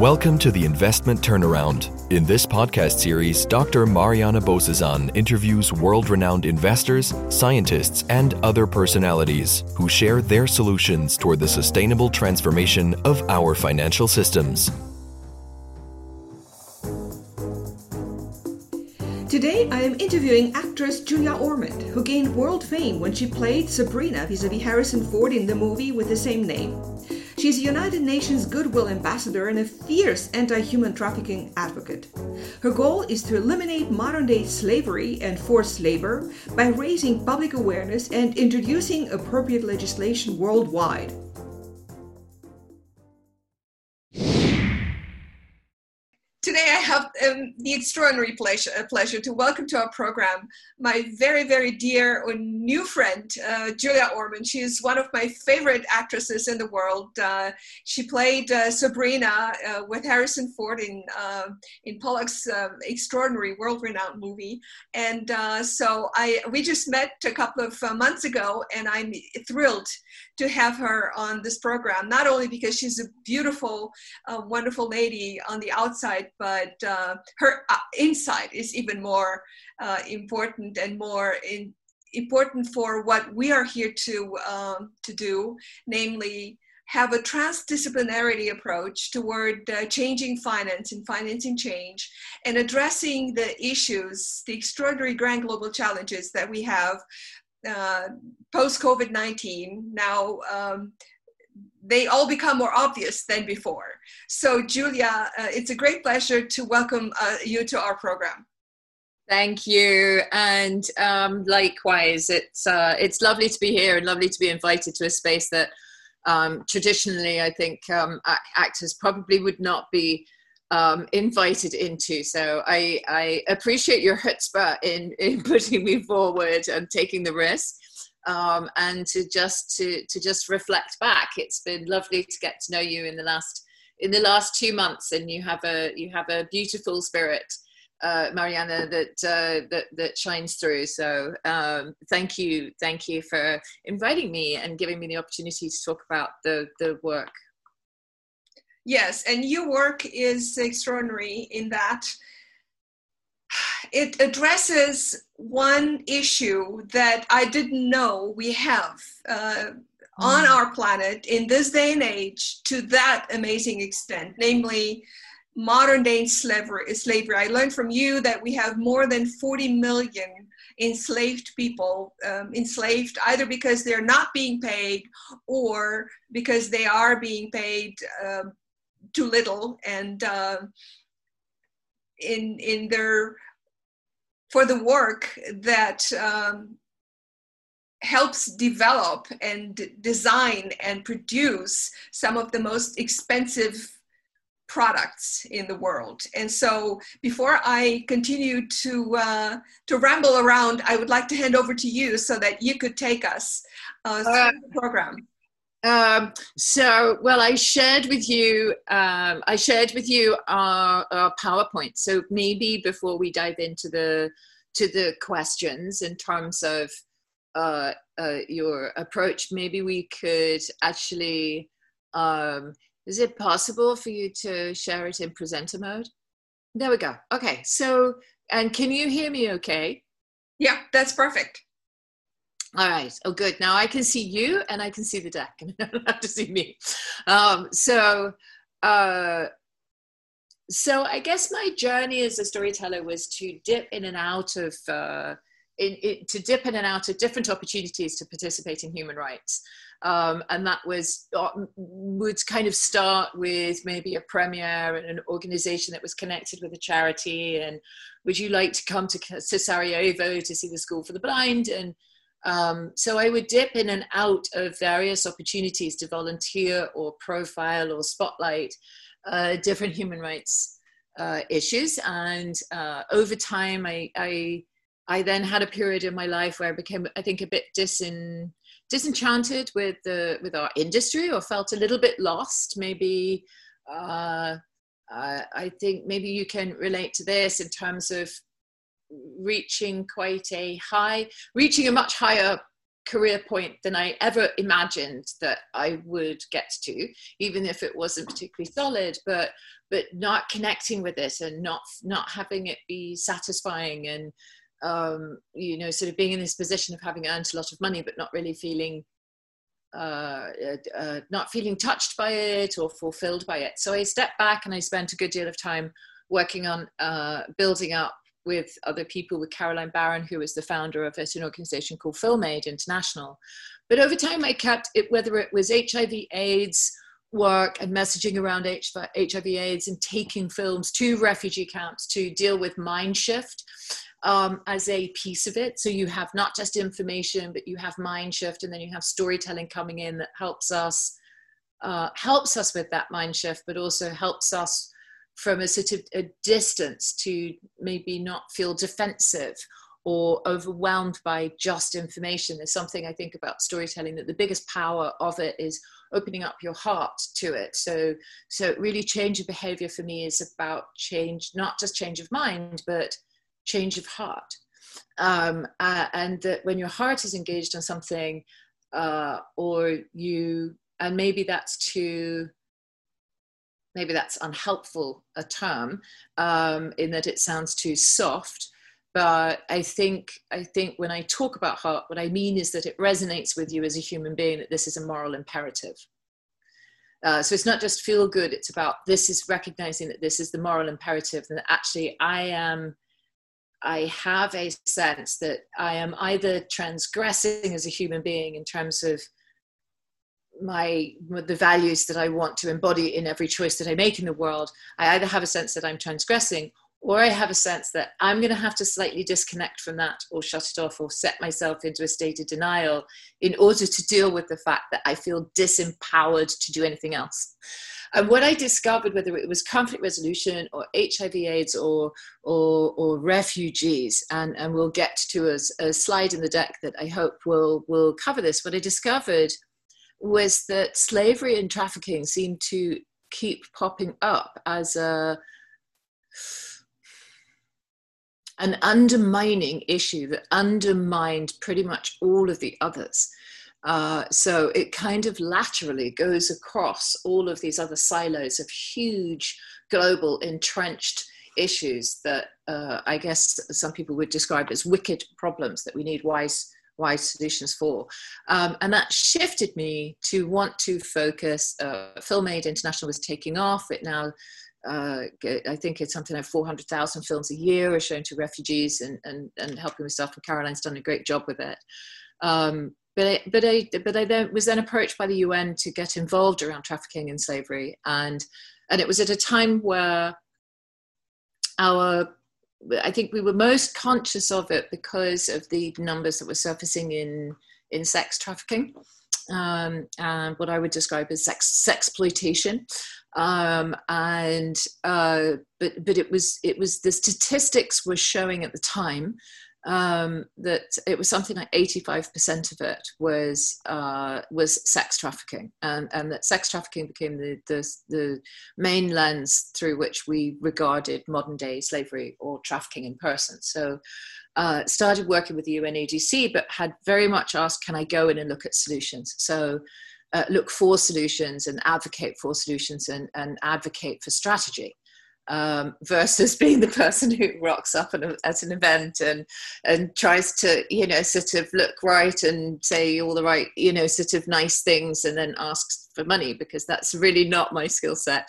Welcome to the Investment Turnaround. In this podcast series, Dr. Mariana Bozesan interviews world renowned investors, scientists, and other personalities who share their solutions toward the sustainable transformation of our financial systems. Today, I am interviewing actress Julia Ormond, who gained world fame when she played Sabrina vis a vis Harrison Ford in the movie with the same name. She's a United Nations Goodwill Ambassador and a fierce anti human trafficking advocate. Her goal is to eliminate modern day slavery and forced labor by raising public awareness and introducing appropriate legislation worldwide. Um, the extraordinary pleasure, uh, pleasure, to welcome to our program my very, very dear and new friend, uh, Julia Ormond. She is one of my favorite actresses in the world. Uh, she played uh, Sabrina uh, with Harrison Ford in, uh, in Pollack's extraordinary, world-renowned movie. And so I, we just met a couple of months ago, and I'm thrilled to have her on this program, not only because she's a beautiful, wonderful lady on the outside, but uh, her uh, insight is even more uh, important and more in, important for what we are here to um, to do, namely have a transdisciplinarity approach toward uh, changing finance and financing change and addressing the issues, the extraordinary grand global challenges that we have uh, post COVID 19. Now, um, they all become more obvious than before. So, Julia, uh, it's a great pleasure to welcome uh, you to our program. Thank you, and um, likewise, it's uh, it's lovely to be here and lovely to be invited to a space that um, traditionally I think um, actors probably would not be um, invited into. So I, I appreciate your chutzpah in in putting me forward and taking the risk um, and to just to to just reflect back. It's been lovely to get to know you in the last in the last two months, and you have a you have a beautiful spirit. Uh, Mariana, that uh, that that shines through. So um, thank you, thank you for inviting me and giving me the opportunity to talk about the the work. Yes, and your work is extraordinary in that it addresses one issue that I didn't know we have uh, on mm. our planet in this day and age to that amazing extent, namely modern day slavery. slavery. I learned from you that we have more than 40 million enslaved people, um, enslaved either because they're not being paid or because they are being paid uh, too little and uh, in in their for the work that um, helps develop and design and produce some of the most expensive products in the world. And so before I continue to, uh, to ramble around, I would like to hand over to you so that you could take us uh, through uh, the program. Um, so, well, I shared with you, um, I shared with you our, our PowerPoint. So maybe before we dive into the to the questions in terms of uh, uh, your approach, maybe we could actually. Um, is it possible for you to share it in presenter mode? There we go. Okay. So, and can you hear me? Okay. Yeah, that's perfect. All right. Oh, good. Now I can see you and I can see the deck and I don't have to see me. Um, so, uh, so I guess my journey as a storyteller was to dip in and out of, uh, in, in, to dip in and out of different opportunities to participate in human rights. Um, and that was uh, would kind of start with maybe a premiere and an organization that was connected with a charity and would you like to come to, Sarajevo to see the school for the blind and um, so I would dip in and out of various opportunities to volunteer or profile or spotlight uh, different human rights uh, issues. And uh, over time, I, I, I then had a period in my life where I became, I think, a bit disin, disenchanted with the with our industry, or felt a little bit lost. Maybe uh, I think maybe you can relate to this in terms of reaching quite a high, reaching a much higher career point than I ever imagined that I would get to, even if it wasn't particularly solid. But but not connecting with it and not not having it be satisfying and um, you know sort of being in this position of having earned a lot of money but not really feeling uh, uh, uh, not feeling touched by it or fulfilled by it. So I stepped back and I spent a good deal of time working on uh, building up with other people, with Caroline Barron, who was the founder of an organization called FilmAid International. But over time, I kept it, whether it was HIV AIDS work and messaging around HIV AIDS and taking films to refugee camps to deal with mind shift um, as a piece of it. So you have not just information, but you have mind shift, and then you have storytelling coming in that helps us uh, helps us with that mind shift, but also helps us from a sort of a distance to maybe not feel defensive or overwhelmed by just information. There's something I think about storytelling that the biggest power of it is opening up your heart to it. So, so really change of behavior for me is about change, not just change of mind, but change of heart. Um, uh, and that when your heart is engaged on something, uh, or you, and maybe that's too, maybe that's unhelpful a term um, in that it sounds too soft. But I think I think when I talk about heart, what I mean is that it resonates with you as a human being that this is a moral imperative. Uh, so it's not just feel good; it's about this is recognizing that this is the moral imperative, and that actually I am I have a sense that I am either transgressing as a human being in terms of my the values that I want to embody in every choice that I make in the world. I either have a sense that I'm transgressing or I have a sense that I'm going to have to slightly disconnect from that or shut it off or set myself into a state of denial in order to deal with the fact that I feel disempowered to do anything else. And what I discovered, whether it was conflict resolution or HIV AIDS or, or, or refugees, and, and we'll get to a, a slide in the deck that I hope will, will cover this, what I discovered was that slavery and trafficking seemed to keep popping up as a an undermining issue that undermined pretty much all of the others. Uh, so it kind of laterally goes across all of these other silos of huge global entrenched issues that uh, I guess some people would describe as wicked problems that we need wise wise solutions for. Um, and that shifted me to want to focus. Uh, FilmAid International was taking off. It now uh, I think it's something like 400,000 films a year are shown to refugees and, and, and helping with stuff. And Caroline's done a great job with it. Um, but I, but I, but I then was then approached by the UN to get involved around trafficking and slavery, and and it was at a time where our I think we were most conscious of it because of the numbers that were surfacing in in sex trafficking um, and what I would describe as sex sexploitation. Um, and uh, but but it was it was the statistics were showing at the time um, that it was something like 85% of it was uh, was sex trafficking, and, and that sex trafficking became the, the, the main lens through which we regarded modern day slavery or trafficking in persons. So, uh, started working with the UNODC, but had very much asked, "Can I go in and look at solutions?" So. Uh, look for solutions and advocate for solutions and, and advocate for strategy um, versus being the person who rocks up at, a, at, an event and and tries to you know sort of look right and say all the right you know sort of nice things and then asks for money because that's really not my skill set.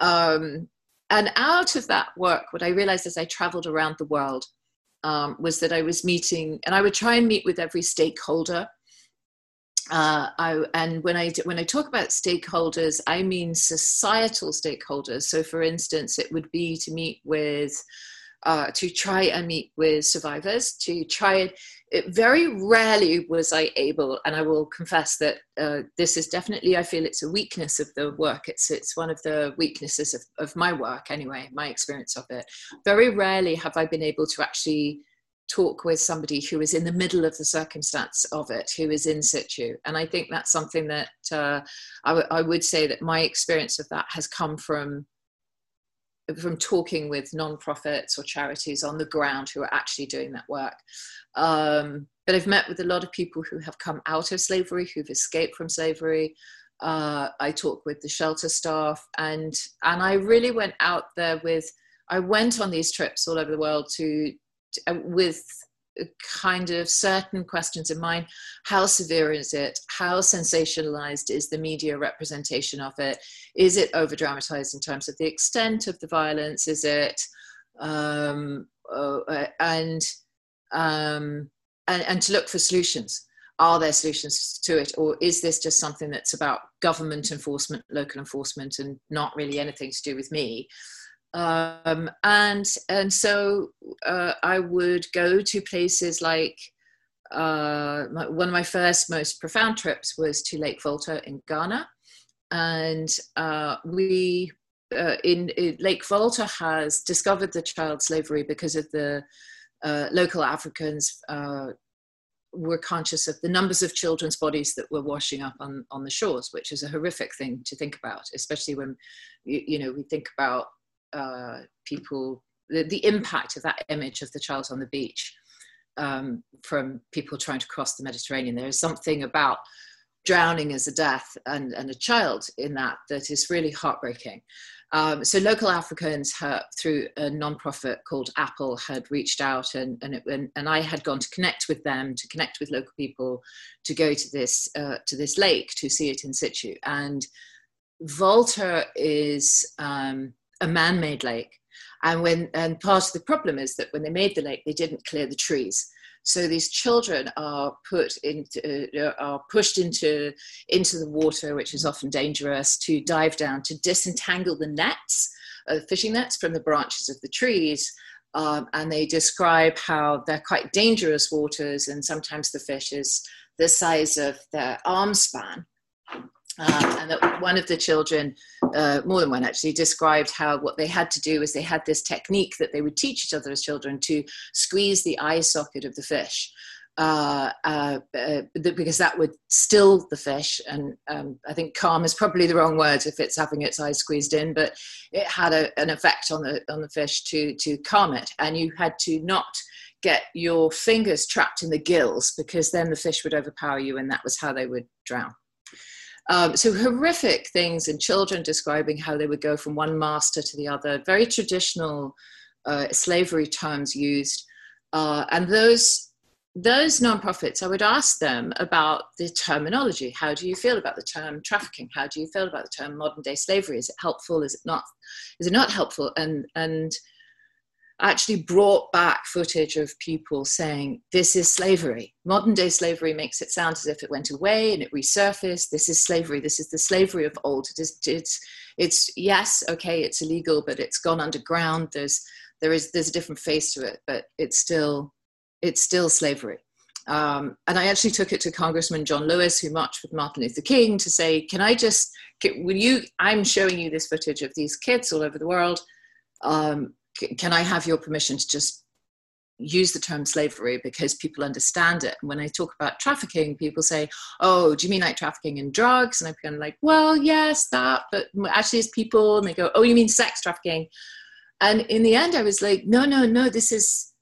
Um, and out of that work what i realized as i traveled around the world um, was that i was meeting and i would try and meet with every stakeholder uh, I, and when I when I talk about stakeholders, I mean societal stakeholders. So, for instance, it would be to meet with, uh, to try and meet with survivors. To try, it very rarely was I able, and I will confess that uh, this is definitely I feel it's a weakness of the work. It's it's one of the weaknesses of, of my work anyway, my experience of it. Very rarely have I been able to actually talk with somebody who is in the middle of the circumstance of it, who is in situ. And I think that's something that uh, I, w- I would say that my experience of that has come from from talking with non-profits or charities on the ground who are actually doing that work. Um, but I've met with a lot of people who have come out of slavery, who've escaped from slavery. Uh, I talk with the shelter staff, and and I really went out there with. I went on these trips all over the world to, with kind of certain questions in mind. How severe is it? How sensationalized is the media representation of it? Is it over dramatized in terms of the extent of the violence? Is it um, uh, and um, and, and to look for solutions. Are there solutions to it, or is this just something that's about government enforcement, local enforcement, and not really anything to do with me? Um, and and so uh, I would go to places like uh, my, one of my first most profound trips was to Lake Volta in Ghana, and uh, we uh, in, in, Lake Volta has discovered the child slavery because of the uh, local Africans uh, were conscious of the numbers of children's bodies that were washing up on, on the shores, which is a horrific thing to think about, especially when you, you know we think about uh, people the, the, impact of that image of the child on the beach um, from people trying to cross the Mediterranean. There is something about drowning as a death and, and a child in that that is really heartbreaking. Um, so local Africans have, through a nonprofit called Apple had reached out and, and, it, and, and, I had gone to connect with them, to connect with local people, to go to this, uh, to this lake to see it in situ. And Volta is um, a man-made lake. And when and part of the problem is that when they made the lake, they didn't clear the trees. So these children are put into, uh, are pushed into, into the water, which is often dangerous, to dive down to disentangle the nets, uh, fishing nets from the branches of the trees. Um, and they describe how they're quite dangerous waters, and sometimes the fish is the size of their arm span. Um, and that one of the children, uh, more than one actually, described how what they had to do was they had this technique that they would teach each other as children to squeeze the eye socket of the fish. Uh, uh, uh because that would still the fish, and um, I think calm is probably the wrong word if it's having its eyes squeezed in, but it had a, an effect on the on the fish to to calm it, and you had to not get your fingers trapped in the gills because then the fish would overpower you, and that was how they would drown. Um, so horrific things in children describing how they would go from one master to the other, very traditional uh, slavery terms used. Uh, and those those nonprofits, I would ask them about the terminology. How do you feel about the term trafficking? How do you feel about the term modern day slavery? Is it helpful? Is it not? Is it not helpful? And and actually brought back footage of people saying, This is slavery. Modern day slavery makes it sound as if it went away and it resurfaced. This is slavery. This is the slavery of old. It is, it's, it's, yes, okay, it's illegal, but it's gone underground. There's, there is, there's a different face to it, but it's still, it's still slavery. Um, and I actually took it to Congressman John Lewis, who marched with Martin Luther King, to say, "Can I just? Can, will you? I'm showing you this footage of these kids all over the world. Um, can I have your permission to just use the term slavery because people understand it. And when I talk about trafficking, people say, Oh, do you mean like trafficking in drugs? And I'm kind of like, Well, yes, that, but actually it's people. And they go, Oh, you mean sex trafficking? And in the end, I was like, No, no, no, this is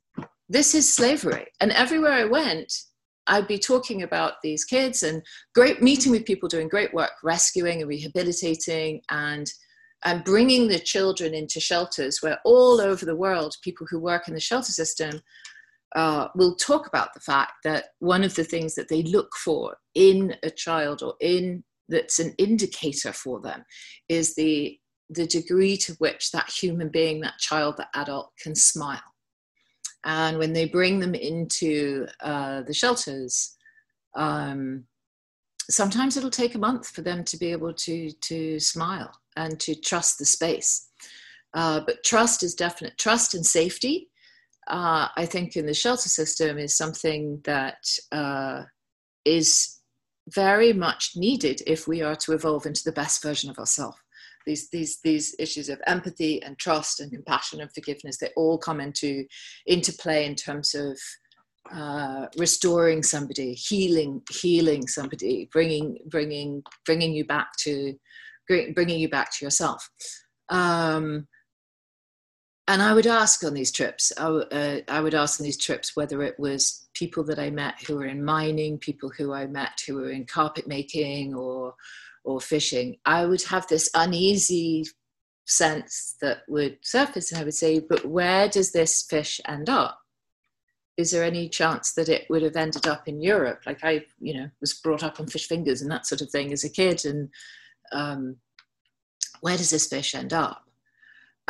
this is slavery. And everywhere I went, I'd be talking about these kids and great meeting with people doing great work, rescuing and rehabilitating and and bringing the children into shelters where all over the world people who work in the shelter system uh, will talk about the fact that one of the things that they look for in a child or in that's an indicator for them is the the degree to which that human being that child that adult can smile. And when they bring them into uh, the shelters um, sometimes it'll take a month for them to be able to to smile and to trust the space. Uh, but trust is definite. Trust and safety, uh, I think, in the shelter system is something that uh, is very much needed if we are to evolve into the best version of ourselves. These, these, these issues of empathy and trust and compassion and forgiveness, they all come into, into play in terms of uh, restoring somebody, healing, healing somebody, bringing, bringing, bringing you back to bringing you back to yourself. Um, and I would ask on these trips, I, uh, I, would ask on these trips whether it was people that I met who were in mining, people who I met who were in carpet making or or fishing. I would have this uneasy sense that would surface, and I would say, "But where does this fish end up? Is there any chance that it would have ended up in Europe? Like I, you know, was brought up on fish fingers and that sort of thing as a kid, and um, where does this fish end up?"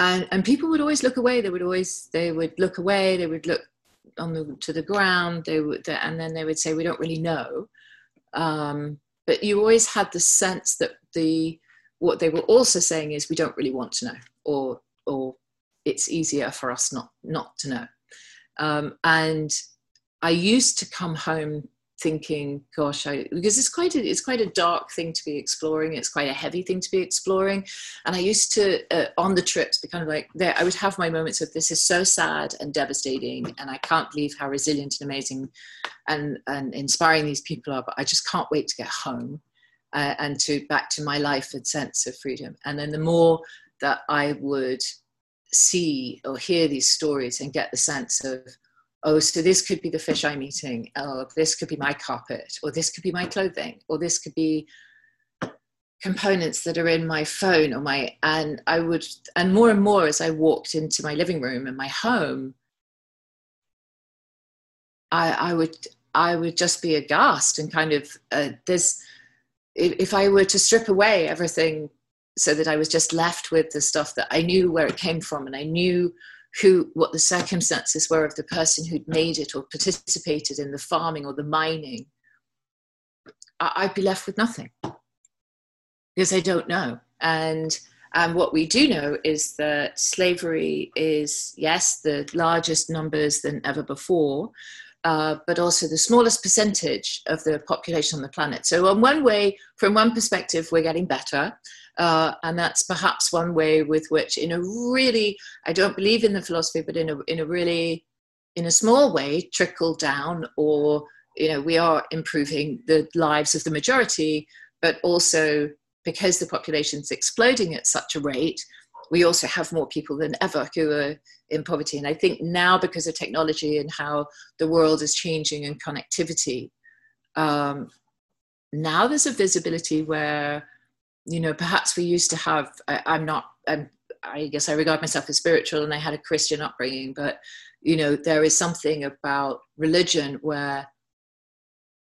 and and people would always look away. They would always they would look away. They would look on the to the ground. They would and then they would say we don't really know. Um, but you always had the sense that the what they were also saying is we don't really want to know or or it's easier for us not not to know. Um, and i used to come home thinking, gosh, I, because it's quite a, it's quite a dark thing to be exploring. It's quite a heavy thing to be exploring. And I used to uh, on the trips be kind of like there. I would have my moments of this is so sad and devastating, and I can't believe how resilient and amazing and and inspiring these people are. But I just can't wait to get home uh, and to back to my life and sense of freedom. And then the more that I would see or hear these stories and get the sense of oh, so this could be the fish I'm eating, or this could be my carpet, or this could be my clothing, or this could be components that are in my phone or my and I would and more and more as I walked into my living room and my home, I, I would I would just be aghast and kind of uh, if I were to strip away everything so that I was just left with the stuff that I knew where it came from and I knew who what the circumstances were of the person who'd made it or participated in the farming or the mining i'd be left with nothing because i don't know and and what we do know is that slavery is yes the largest numbers than ever before uh, but also the smallest percentage of the population on the planet. So, on one way, from one perspective, we're getting better. Uh, and that's perhaps one way with which, in a really, I don't believe in the philosophy, but in a, in a really, in a small way, trickle down, or, you know, we are improving the lives of the majority, but also because the population is exploding at such a rate, we also have more people than ever who are in poverty. And I think now, because of technology and how the world is changing and connectivity, um, now there's a visibility where you know perhaps we used to have I, i'm not I'm, i guess i regard myself as spiritual and i had a christian upbringing but you know there is something about religion where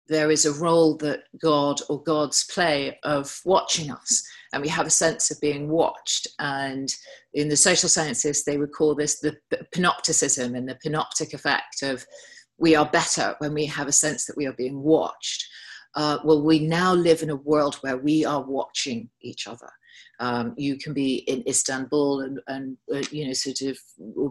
there is a role that god or gods play of watching us. And we have a sense of being watched. And in the social sciences they would call this the panopticism and the panoptic effect of we are better when we have a sense that we are being watched uh, well, we now live in a world where we are watching each other. Um, you can be in Istanbul and, and uh, you know, sort of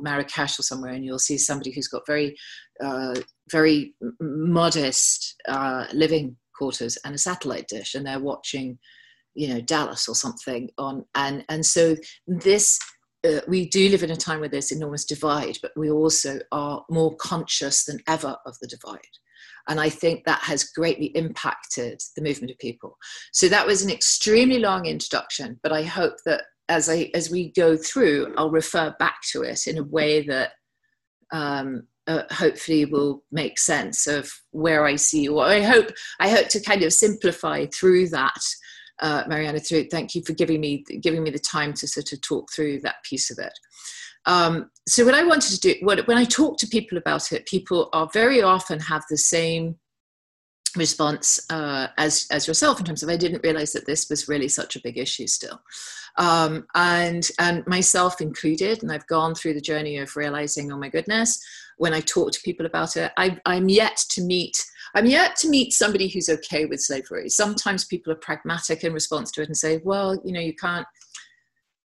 Marrakesh or somewhere, and you'll see somebody who's got very, uh, very modest uh, living quarters and a satellite dish, and they're watching, you know, Dallas or something on, and and so this uh, we do live in a time where there's enormous divide, but we also are more conscious than ever of the divide. And I think that has greatly impacted the movement of people. So that was an extremely long introduction, but I hope that as I as we go through, I'll refer back to it in a way that um, uh, hopefully will make sense of where I see. Or I hope I hope to kind of simplify through that. Uh, Mariana, through thank you for giving me giving me the time to sort of talk through that piece of it. Um, so what I wanted to do, what, when I talk to people about it, people are very often have the same response uh, as as yourself in terms of I didn't realize that this was really such a big issue still, um, and and myself included. And I've gone through the journey of realizing, oh my goodness, when I talk to people about it, I, I'm yet to meet. I'm yet to meet somebody who's okay with slavery. Sometimes people are pragmatic in response to it and say, well, you know, you can't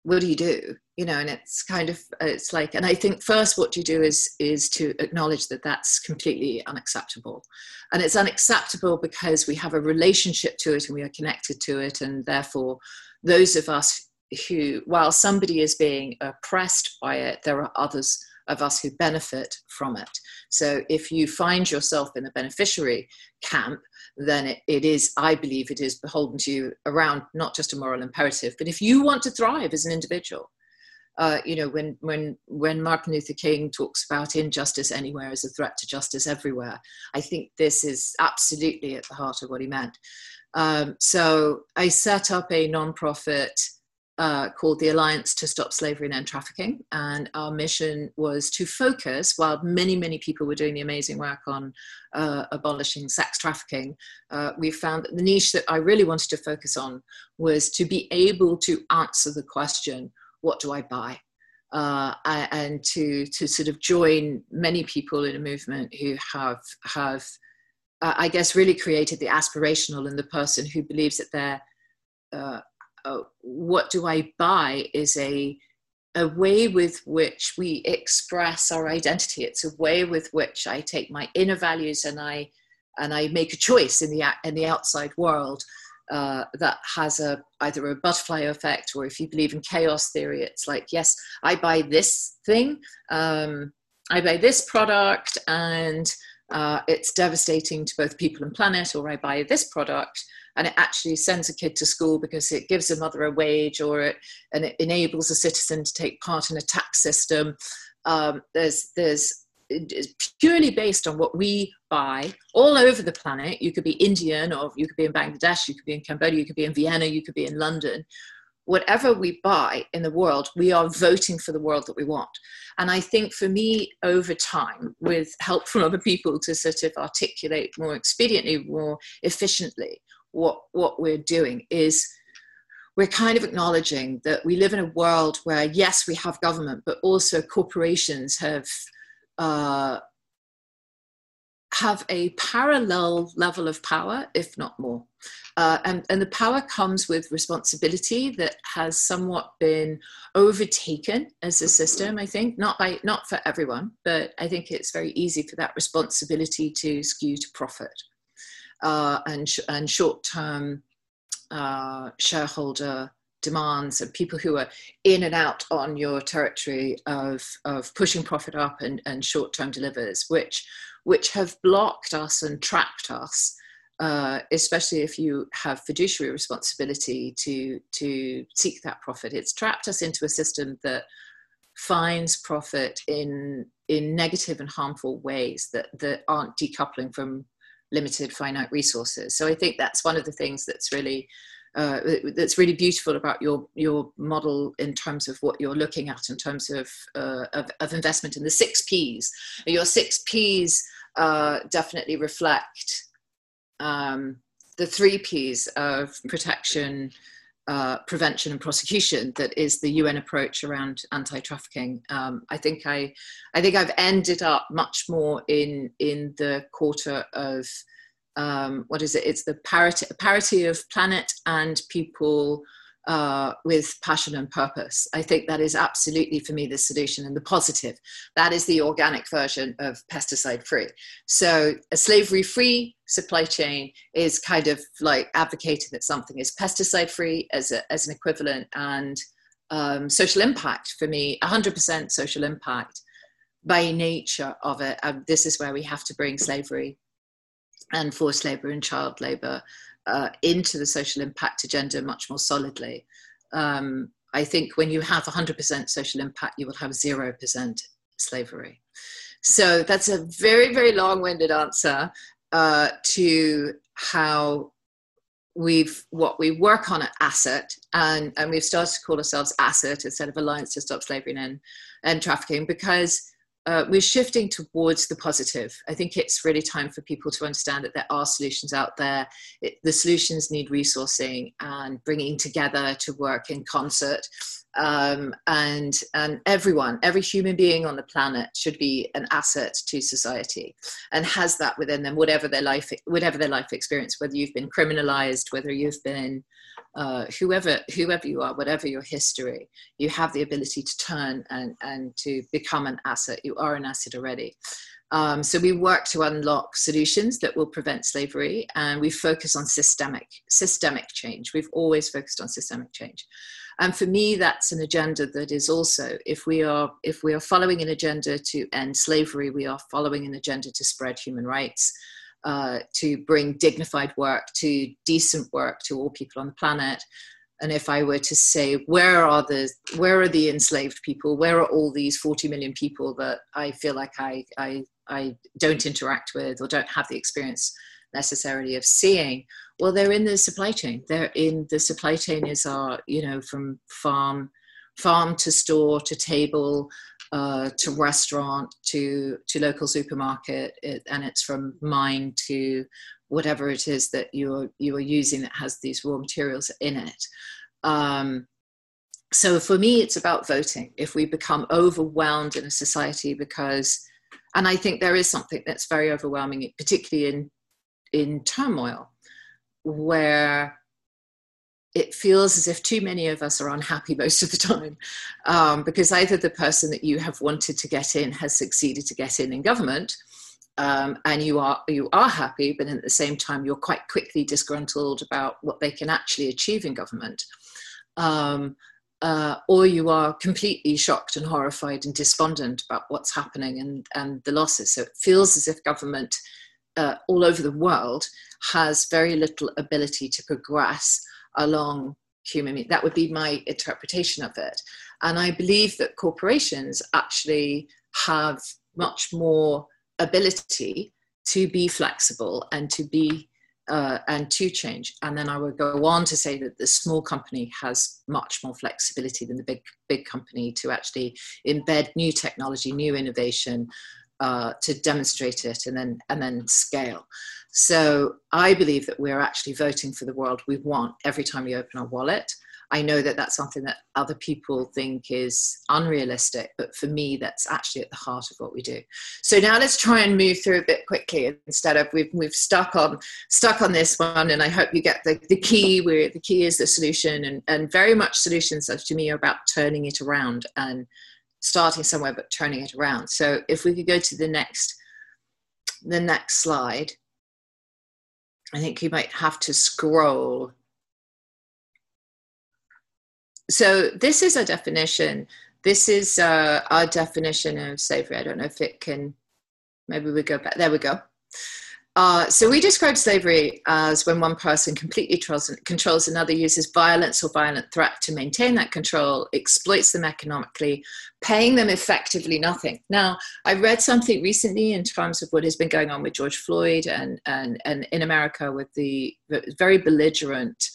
what do you do? You know and it's kind of uh, it's like and i think first what you do is is to acknowledge that that's completely unacceptable. And it's unacceptable because we have a relationship to it and we are connected to it and therefore those of us who while somebody is being oppressed by it there are others of us who benefit from it. So if you find yourself in the beneficiary camp then it, it is, I believe, it is beholden to you around not just a moral imperative, but if you want to thrive as an individual, uh, you know, when when when Martin Luther King talks about injustice anywhere as a threat to justice everywhere, I think this is absolutely at the heart of what he meant. Um, so I set up a nonprofit uh, called the Alliance to Stop Slavery and End Trafficking. And our mission was to focus, while many, many people were doing the amazing work on uh, abolishing sex trafficking, uh, we found that the niche that I really wanted to focus on was to be able to answer the question what do I buy? Uh, and to to sort of join many people in a movement who have have uh, I guess really created the aspirational in the person who believes that they're uh, uh, what do I buy is a a way with which we express our identity. It's a way with which I take my inner values and I and I make a choice in the in the outside world uh, that has a either a butterfly effect or if you believe in chaos theory, it's like yes, I buy this thing, um, I buy this product, and uh, it's devastating to both people and planet, or I buy this product and it actually sends a kid to school because it gives a mother a wage or it and it enables a citizen to take part in a tax system. Um, there's there's it's purely based on what we buy all over the planet. You could be Indian, or you could be in Bangladesh, you could be in Cambodia, you could be in Vienna, you could be in London. Whatever we buy in the world, we are voting for the world that we want. And I think for me, over time, with help from other people to sort of articulate more expediently, more efficiently, what what we're doing is we're kind of acknowledging that we live in a world where yes we have government but also corporations have uh, have a parallel level of power if not more. Uh, and, and the power comes with responsibility that has somewhat been overtaken as a system i think. Not by not for everyone but i think it's very easy for that responsibility to skew to profit uh, and, sh- and short term uh, shareholder demands and people who are in and out on your territory of, of pushing profit up and, and short term delivers, which, which have blocked us and trapped us. Uh, especially if you have fiduciary responsibility to to seek that profit, it's trapped us into a system that finds profit in in negative and harmful ways that that aren't decoupling from limited finite resources. So I think that's one of the things that's really uh, that's really beautiful about your your model in terms of what you're looking at in terms of uh, of, of, investment in the six P's. Your six P's uh, definitely reflect um, the three P's of protection, uh, prevention and prosecution that is the UN approach around anti-trafficking. Um, I think I, I think I've ended up much more in in the quarter of um, what is it? It's the parity parity of planet and people uh, with passion and purpose. I think that is absolutely for me the solution and the positive. That is the organic version of pesticide free. So a slavery free supply chain is kind of like advocating that something is pesticide free as, as an equivalent and um, social impact for me, 100% social impact by nature of it. And this is where we have to bring slavery and forced labour and child labour uh, into the social impact agenda much more solidly. Um, I think when you have 100% social impact, you will have 0% slavery. So that's a very, very long winded answer uh, to how we've what we work on at asset and and we've started to call ourselves asset instead of alliance to stop slavery and and trafficking because uh, we're shifting towards the positive. I think it's really time for people to understand that there are solutions out there. It, the solutions need resourcing and bringing together to work in concert. Um, and and everyone, every human being on the planet should be an asset to society, and has that within them, whatever their life, whatever their life experience, whether you've been criminalized, whether you've been uh, whoever whoever you are, whatever your history, you have the ability to turn and, and to become an asset. You are an asset already. Um, so we work to unlock solutions that will prevent slavery, and we focus on systemic systemic change. We've always focused on systemic change, and for me, that's an agenda that is also if we are if we are following an agenda to end slavery, we are following an agenda to spread human rights uh, to bring dignified work to decent work to all people on the planet. and if I were to say where are the where are the enslaved people, where are all these 40 million people that I feel like I I, I don't interact with or don't have the experience necessarily of seeing, well, they're in the supply chain. They're in the supply chain is our you know from farm farm to store to table uh, to restaurant to to local supermarket. It, and it's from mine to whatever it is that you're you are using that has these raw materials in it. Um, so for me it's about voting. If we become overwhelmed in a society because and i think there is something that's very overwhelming particularly in in turmoil where it feels as if too many of us are unhappy most of the time um, because either the person that you have wanted to get in has succeeded to get in in government um, and you are you are happy but at the same time you're quite quickly disgruntled about what they can actually achieve in government. Um, uh, or you are completely shocked and horrified and despondent about what's happening and, and the losses. So it feels as if government uh, all over the world has very little ability to progress along human that would be my interpretation of it. And i believe that corporations actually have much more ability to be flexible and to be uh, and to change and then i would go on to say that the small company has much more flexibility than the big big company to actually embed new technology new innovation uh, to demonstrate it and then and then scale so I believe that we're actually voting for the world we want every time we open our wallet. I know that that's something that other people think is unrealistic, but for me, that's actually at the heart of what we do. So now let's try and move through a bit quickly instead of we've we've stuck on stuck on this one, and I hope you get the, the key. Where the key is the solution, and and very much solutions to me are about turning it around and starting somewhere, but turning it around. So if we could go to the next the next slide. I think you might have to scroll. So this is a definition. This is uh, our definition of slavery. I don't know if it can, maybe we go back. There we go. Uh, so we describe slavery as when one person completely controls another, uses violence or violent threat to maintain that control, exploits them economically, paying them effectively nothing. Now, I read something recently in terms of what has been going on with George Floyd and, and, and in America with the very belligerent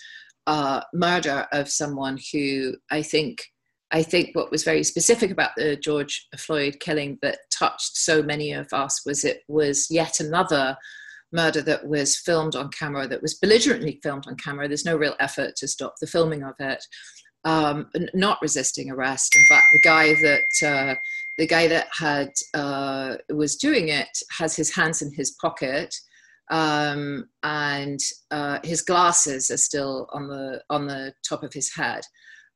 uh, murder of someone who I think I think what was very specific about the George Floyd killing that touched so many of us was it was yet another murder that was filmed on camera, that was belligerently filmed on camera. There's no real effort to stop the filming of it. Um, not resisting arrest. In fact, the guy that uh, the guy that had uh, was doing it has his hands in his pocket, um, and uh, his glasses are still on the on the top of his head.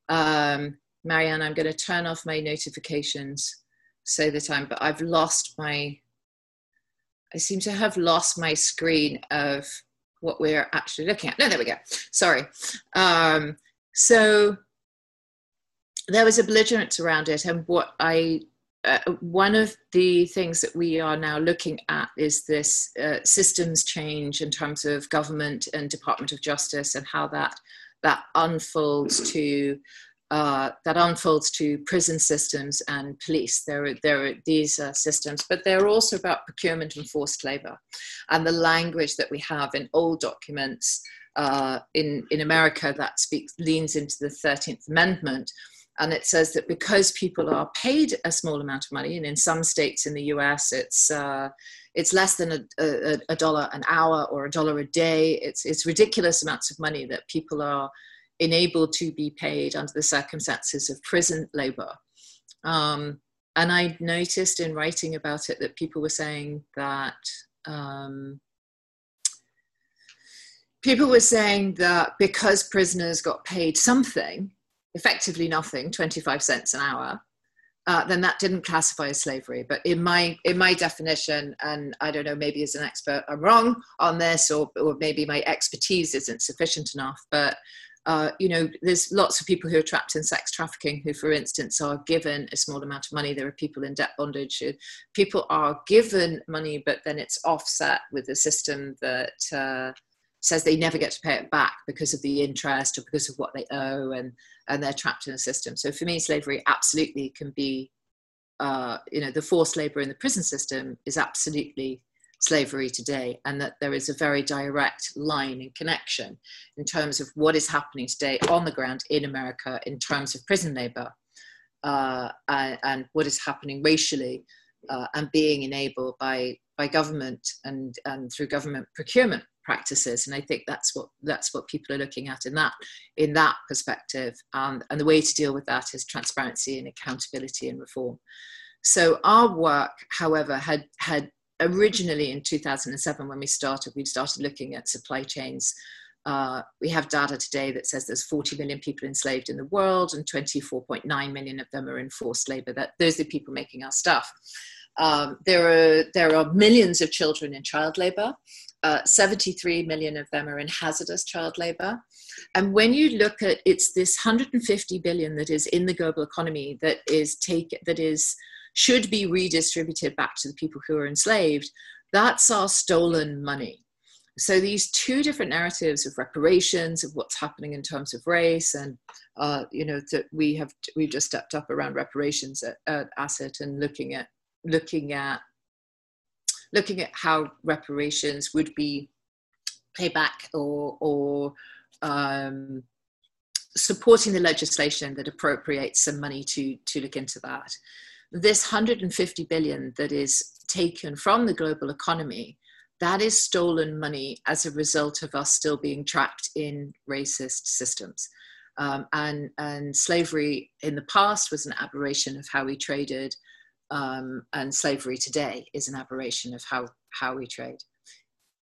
Um, Marianne, I'm going to turn off my notifications so that I'm. But I've lost my I seem to have lost my screen of what we're actually looking at. No, there we go. Sorry. Um, so there was a belligerence around it, and what I uh, one of the things that we are now looking at is this uh, systems change in terms of government and Department of Justice and how that that unfolds to uh, that unfolds to prison systems and police. There are, there are these uh, systems, but they're also about procurement and forced labor. And the language that we have in old documents uh, in, in America that speaks, leans into the 13th Amendment. And it says that because people are paid a small amount of money, and in some states in the US, it's, uh, it's less than a, a, a dollar an hour or a dollar a day. It's, it's ridiculous amounts of money that people are enabled to be paid under the circumstances of prison labor. Um, and I noticed in writing about it that people were saying that um, people were saying that because prisoners got paid something, effectively nothing, 25 cents an hour, uh, then that didn't classify as slavery. But in my in my definition, and I don't know, maybe as an expert, I'm wrong on this, or, or maybe my expertise isn't sufficient enough. But uh, you know, there's lots of people who are trapped in sex trafficking who, for instance, are given a small amount of money. There are people in debt bondage. Who people are given money, but then it's offset with a system that uh, says they never get to pay it back because of the interest or because of what they owe and, and they're trapped in a system. So for me, slavery absolutely can be, uh, you know, the forced labor in the prison system is absolutely slavery today and that there is a very direct line and connection in terms of what is happening today on the ground in America in terms of prison labor uh, and, and, what is happening racially uh, and being enabled by, by government and, and through government procurement practices. And i think that's what that's what people are looking at in that in that perspective. And and the way to deal with that is transparency and accountability and reform. So our work however had had originally in 2007 when we started we started looking at supply chains. Uh, we have data today that says there's 40 million people enslaved in the world and 24.9 million of them are in forced labor. That those are the people making our stuff. Um, there are there are millions of children in child labor uh, 73 million of them are in hazardous child labor and when you look at it's this 150 billion that is in the global economy that is take that is should be redistributed back to the people who are enslaved, that's our stolen money. So these two different narratives of reparations, of what's happening in terms of race, and uh, you know that we have we've just stepped up around reparations at, at Asset and looking at looking at looking at how reparations would be payback or or um, supporting the legislation that appropriates some money to to look into that. This 150 billion that is taken from the global economy that is stolen money as a result of us still being trapped in racist systems. Um, and and slavery in the past was an aberration of how we traded um, and slavery today is an aberration of how how we trade.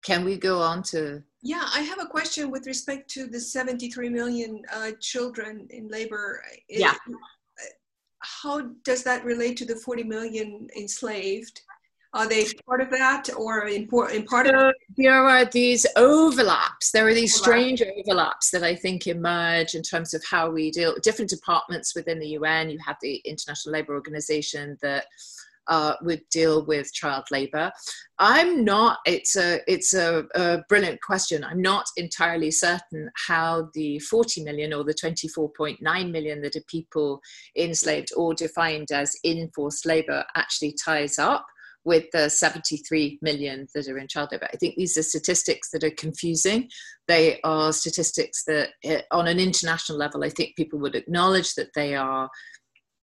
Can we go on to? Yeah i have a question with respect to the 73 million uh, children in labor. Yeah. How does that relate to the 40 million enslaved? Are they part of that or in, in part of There are these overlaps. There are these strange overlaps that I think emerge in terms of how we deal different departments within the UN. You have the International Labour Organization that uh, would deal with child labor. I'm not. It's a it's a, a, brilliant question. I'm not entirely certain how the 40 million or the 24.9 million that are people enslaved or defined as in forced labor actually ties up with the 73 million that are in child labor. I think these are statistics that are confusing. They are statistics that, eh, on an international level, I think people would acknowledge that they are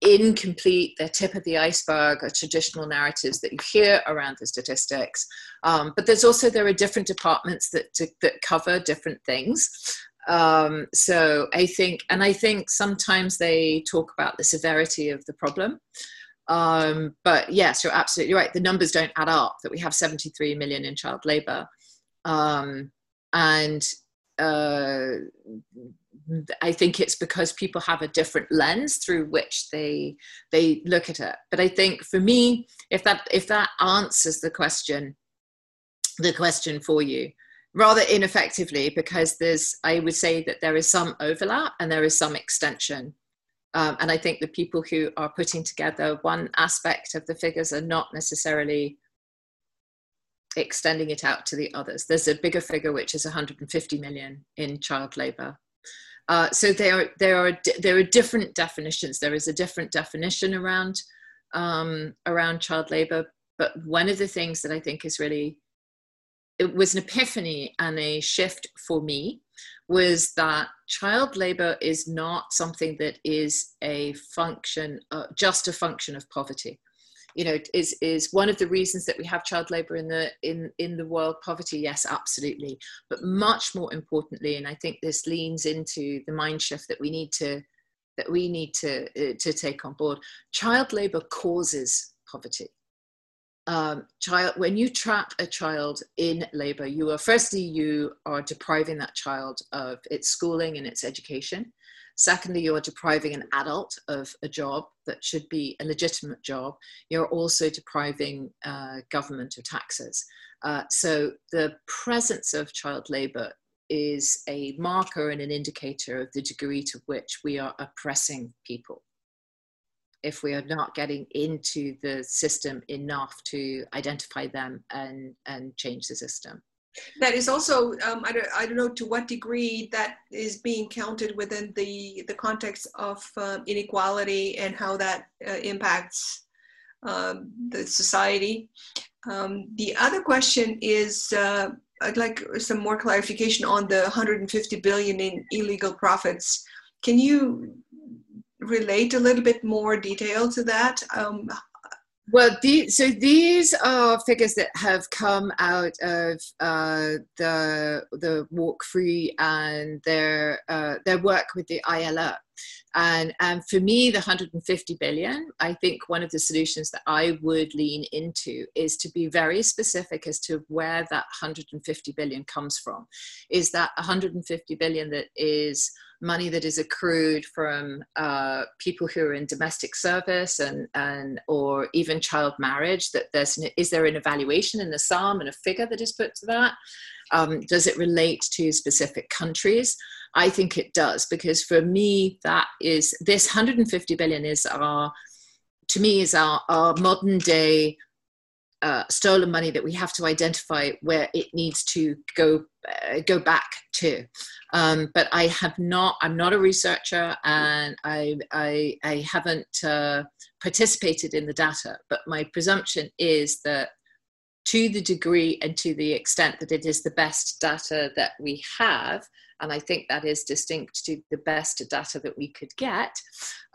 incomplete, they're tip of the iceberg, are traditional narratives that you hear around the statistics. Um, but there's also, there are different departments that, to, that cover different things. Um, so I think, and I think sometimes they talk about the severity of the problem. Um, but yes, you're absolutely right. The numbers don't add up that we have 73 million in child labor. Um, and uh, I think it's because people have a different lens through which they they look at it. But I think for me, if that if that answers the question, the question for you, rather ineffectively, because there's I would say that there is some overlap and there is some extension. Um, and I think the people who are putting together one aspect of the figures are not necessarily extending it out to the others. There's a bigger figure which is 150 million in child labour uh, so there, there are there are different definitions. There is a different definition around um, around child labour, but one of the things that I think is really it was an epiphany and a shift for me was that child labor is not something that is a function, uh, just a function of poverty. You know is is one of the reasons that we have child labor in the in in the world poverty yes absolutely. But much more importantly and i think this leans into the mind shift that we need to that we need to uh, to take on board child labor causes poverty um, child when you trap a child in labor you are firstly you are depriving that child of its schooling and its education Secondly, you're depriving an adult of a job that should be a legitimate job. You're also depriving uh, government of taxes. Uh, so the presence of child labour is a marker and an indicator of the degree to which we are oppressing people if we are not getting into the system enough to identify them and, and change the system. that is also um, I, don't, I don't know to what degree that is being counted within the the context of uh, inequality and how that uh, impacts um, the society um, the other question is uh, i'd like some more clarification on the 150 billion in illegal profits can you relate a little bit more detail to that um, well, the, so these are figures that have come out of uh, the the Walk Free and their uh, their work with the ILO, and and for me, the 150 billion, I think one of the solutions that I would lean into is to be very specific as to where that 150 billion comes from. Is that 150 billion that is money that is accrued from uh, people who are in domestic service and, and or even child marriage that there's is there an evaluation in the psalm and a figure that is put to that? Um, does it relate to specific countries? I think it does because for me that is this 150 billion is our to me is our, our modern day uh, stolen money that we have to identify where it needs to go uh, go back to. Um, but I have not. I'm not a researcher, and I I, I haven't uh, participated in the data. But my presumption is that to the degree and to the extent that it is the best data that we have, and I think that is distinct to the best data that we could get.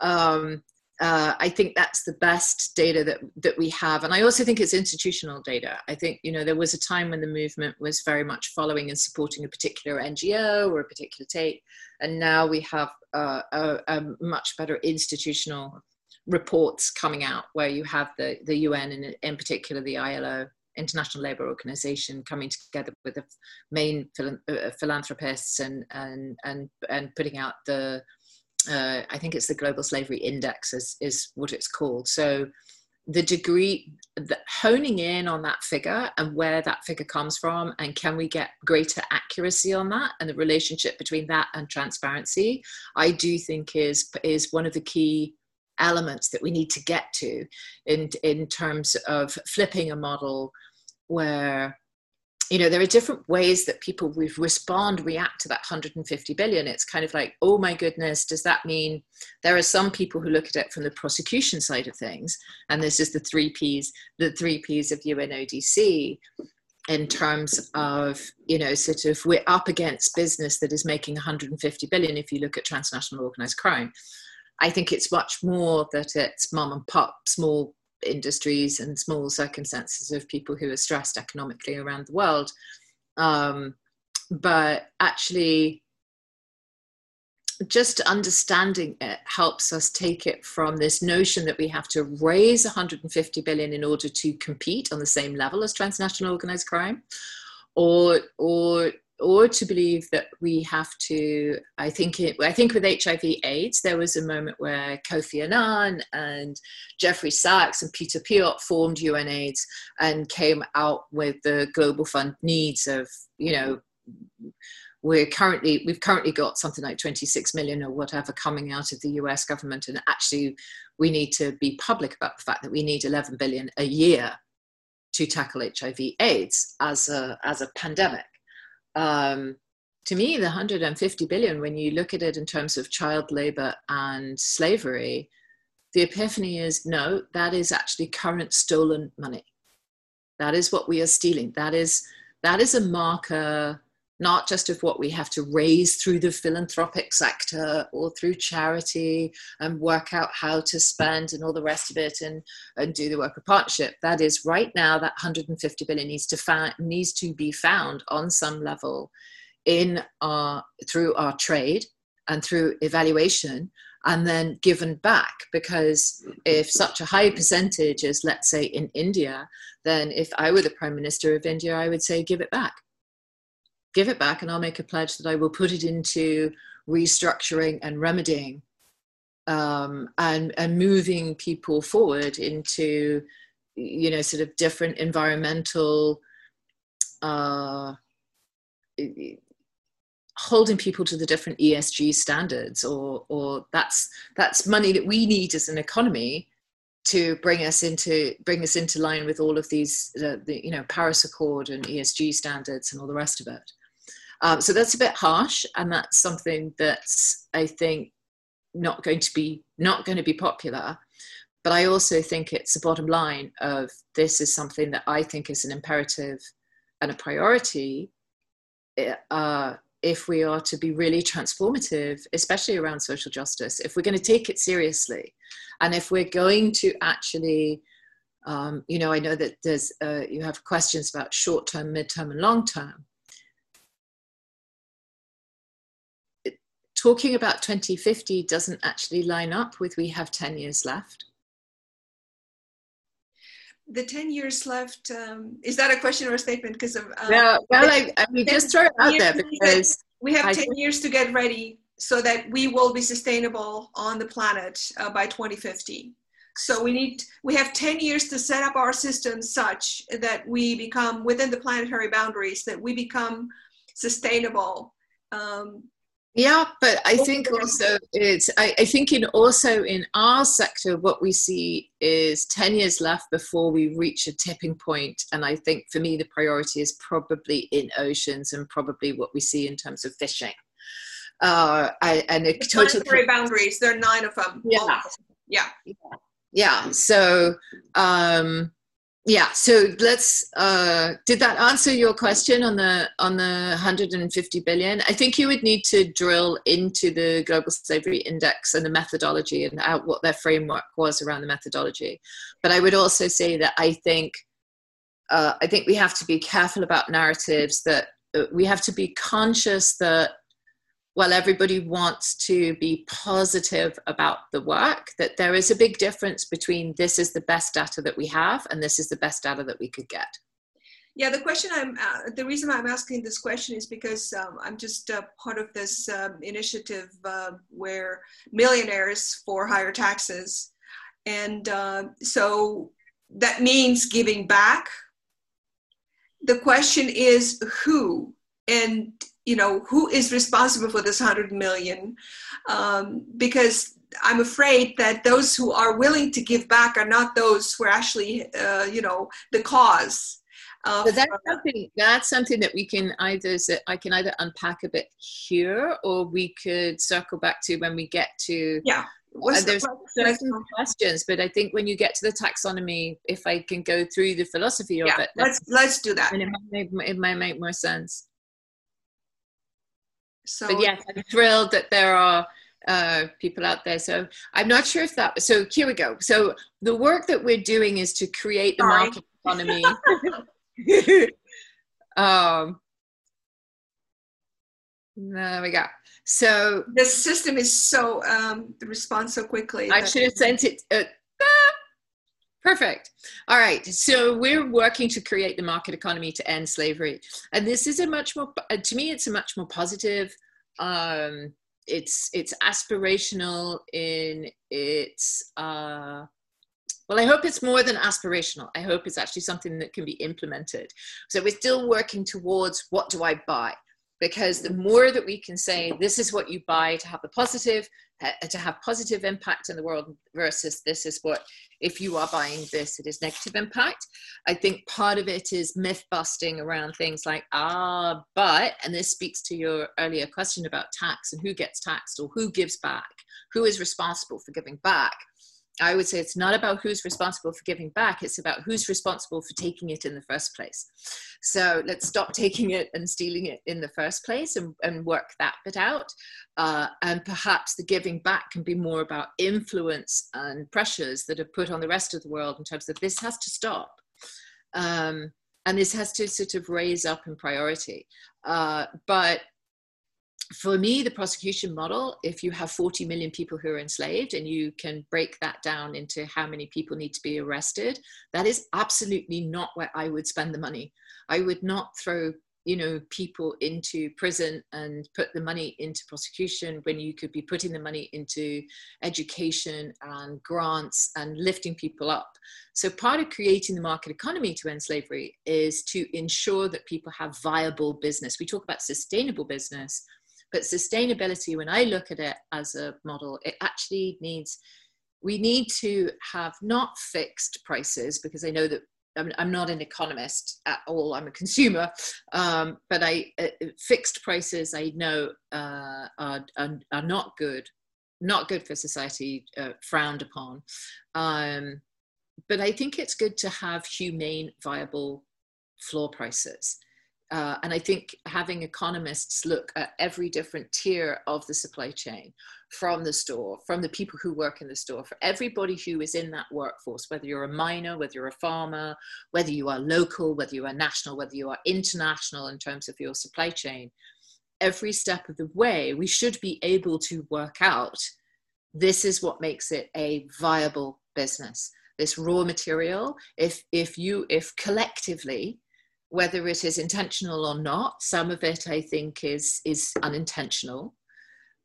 Um, uh, I think that's the best data that that we have, and I also think it's institutional data. I think you know there was a time when the movement was very much following and supporting a particular NGO or a particular take, and now we have uh, a, a, much better institutional reports coming out where you have the the UN and in particular the ILO International Labour Organization coming together with the main uh, philanthropists and and and and putting out the uh, I think it's the Global Slavery Index is, is what it's called. So the degree, the, honing in on that figure and where that figure comes from, and can we get greater accuracy on that and the relationship between that and transparency, I do think is is one of the key elements that we need to get to in in terms of flipping a model where you know there are different ways that people respond react to that 150 billion. It's kind of like oh my goodness does that mean there are some people who look at it from the prosecution side of things? And this is the three p's the three p's of unodc in terms of you know sort of we're up against business that is making 150 billion if you look at transnational organized crime. I think it's much more that it's mom and pop small industries and small circumstances of people who are stressed economically around the world. Um, but actually, just understanding it helps us take it from this notion that we have to raise 150 billion in order to compete on the same level as transnational organized crime or or or to believe that we have to i think it, i think with hiv aids there was a moment where kofi annan and jeffrey sachs and peter piot formed unaids and came out with the global fund needs of you know we're currently we've currently got something like 26 million or whatever coming out of the us government. And actually we need to be public about the fact that we need 11 billion a year to tackle hiv aids as a as a pandemic um, to me, the 150 billion, when you look at it in terms of child labor and slavery, the epiphany is no, that is actually current stolen money. That is what we are stealing. That is that is a marker not just of what we have to raise through the philanthropic sector or through charity and work out how to spend and all the rest of it and, and do the work of partnership. That is right now that 150 billion needs to find, needs to be found on some level in our through our trade and through evaluation and then given back because if such a high percentage is let's say in India, then if I were the Prime Minister of India, I would say give it back give it back and I'll make a pledge that I will put it into restructuring and remedying um, and, and moving people forward into, you know, sort of different environmental, uh, holding people to the different ESG standards or, or that's, that's money that we need as an economy to bring us into bring us into line with all of these uh, the you know Paris Accord and ESG standards and all the rest of it. Um, so that's a bit harsh, and that's something that's I think not going to be not going to be popular. But I also think it's the bottom line of this is something that I think is an imperative and a priority eh, uh, if we are to be really transformative, especially around social justice, if we're going to take it seriously, and if we're going to actually, um, you know, I know that there's uh, you have questions about short term, mid term, and long term. Talking about 2050 doesn't actually line up with we have 10 years left. The 10 years left um, is that a question or a statement? Because of uh, well, well I, I mean just throw it out there because we have 10 years to get ready so that we will be sustainable on the planet uh, by 2050 so we need we have 10 years to set up our systems such that we become within the planetary boundaries that we become sustainable um, yeah, but I think also it's I, I, think in also in our sector what we see is 10 years left before we reach a tipping point. And I think for me the priority is probably in oceans and probably what we see in terms of fishing. Uh I, and a total boundaries, there are nine of them. Yeah. Yeah. Yeah. yeah. So um yeah so let's uh, did that answer your question on the on the 150 billion? I think you would need to drill into the global slavery index and the methodology and how, what their framework was around the methodology. But i would also say that i think uh, i think we have to be careful about narratives that uh, we have to be conscious that while everybody wants to be positive about the work, that there is a big difference between this is the best data that we have and this is the best data that we could get. Yeah, the question I'm, uh, the reason I'm asking this question is because um, I'm just uh, part of this um, initiative uh, where millionaires for higher taxes. And uh, so that means giving back. The question is who? And you know who is responsible for this 100 million um, because i'm afraid that those who are willing to give back are not those who are actually uh, you know the cause so that's something that's something that we can either I can either unpack a bit here or we could circle back to when we get to yeah uh, there's certain questions, but I think when you get to the taxonomy, if I can go through the philosophy of it, let's let's do that. And it might, make, it might make more sense. So, but yes, I'm thrilled that there are uh, people out there. So I'm not sure if that. So here we go. So the work that we're doing is to create the Sorry. market economy. um, there we go. So the system is so um, responds so quickly. I should have sent it. Uh, perfect. All right. So we're working to create the market economy to end slavery, and this is a much more. Uh, to me, it's a much more positive um, it's it's aspirational in its uh, well i hope it's more than aspirational i hope it's actually something that can be implemented so we're still working towards what do i buy because the more that we can say this is what you buy to have the positive to have positive impact in the world versus this is what if you are buying this it is negative impact. I think part of it is myth busting around things like ah but and this speaks to your earlier question about tax and who gets taxed or who gives back who is responsible for giving back I would say it's not about who's responsible for giving back, it's about who's responsible for taking it in the first place. So let's stop taking it and stealing it in the first place and, and work that bit out. Uh, and perhaps the giving back can be more about influence and pressures that are put on the rest of the world in terms of this has to stop. Um, and this has to sort of raise up in priority. Uh, but for me, the prosecution model, if you have 40 million people who are enslaved and you can break that down into how many people need to be arrested, that is absolutely not where I would spend the money. I would not throw you know people into prison and put the money into prosecution when you could be putting the money into education and grants and lifting people up so part of creating the market economy to end slavery is to ensure that people have viable business we talk about sustainable business but sustainability, when I look at it as a model, it actually needs we need to have not fixed prices because I know that I'm, not an economist at all. I'm a consumer, um, but I uh, fixed prices I know uh, are, are, are not good, not good for society, uh, frowned upon. Um, but I think it's good to have humane, viable floor prices. Uh, and I think having economists look at every different tier of the supply chain from the store, from the people who work in the store, for everybody who is in that workforce, whether you're a miner, whether you're a farmer, whether you are local, whether you are national, whether you are international in terms of your supply chain, every step of the way, we should be able to work out this is what makes it a viable business. This raw material, if if you if collectively whether it is intentional or not. Some of it, I think, is is unintentional,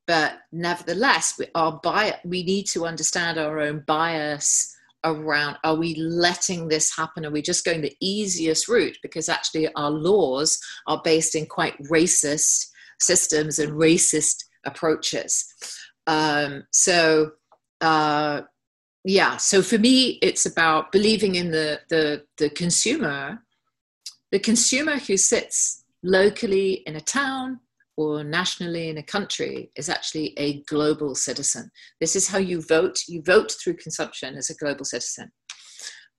but nevertheless, we, our bias, we need to understand our own bias around. Are we letting this happen? Are we just going the easiest route? Because actually, our laws are based in quite racist systems and racist approaches. Um, so. Uh, yeah so for me it's about believing in the the the consumer the consumer who sits locally in a town or nationally in a country is actually a global citizen. This is how you vote. You vote through consumption as a global citizen.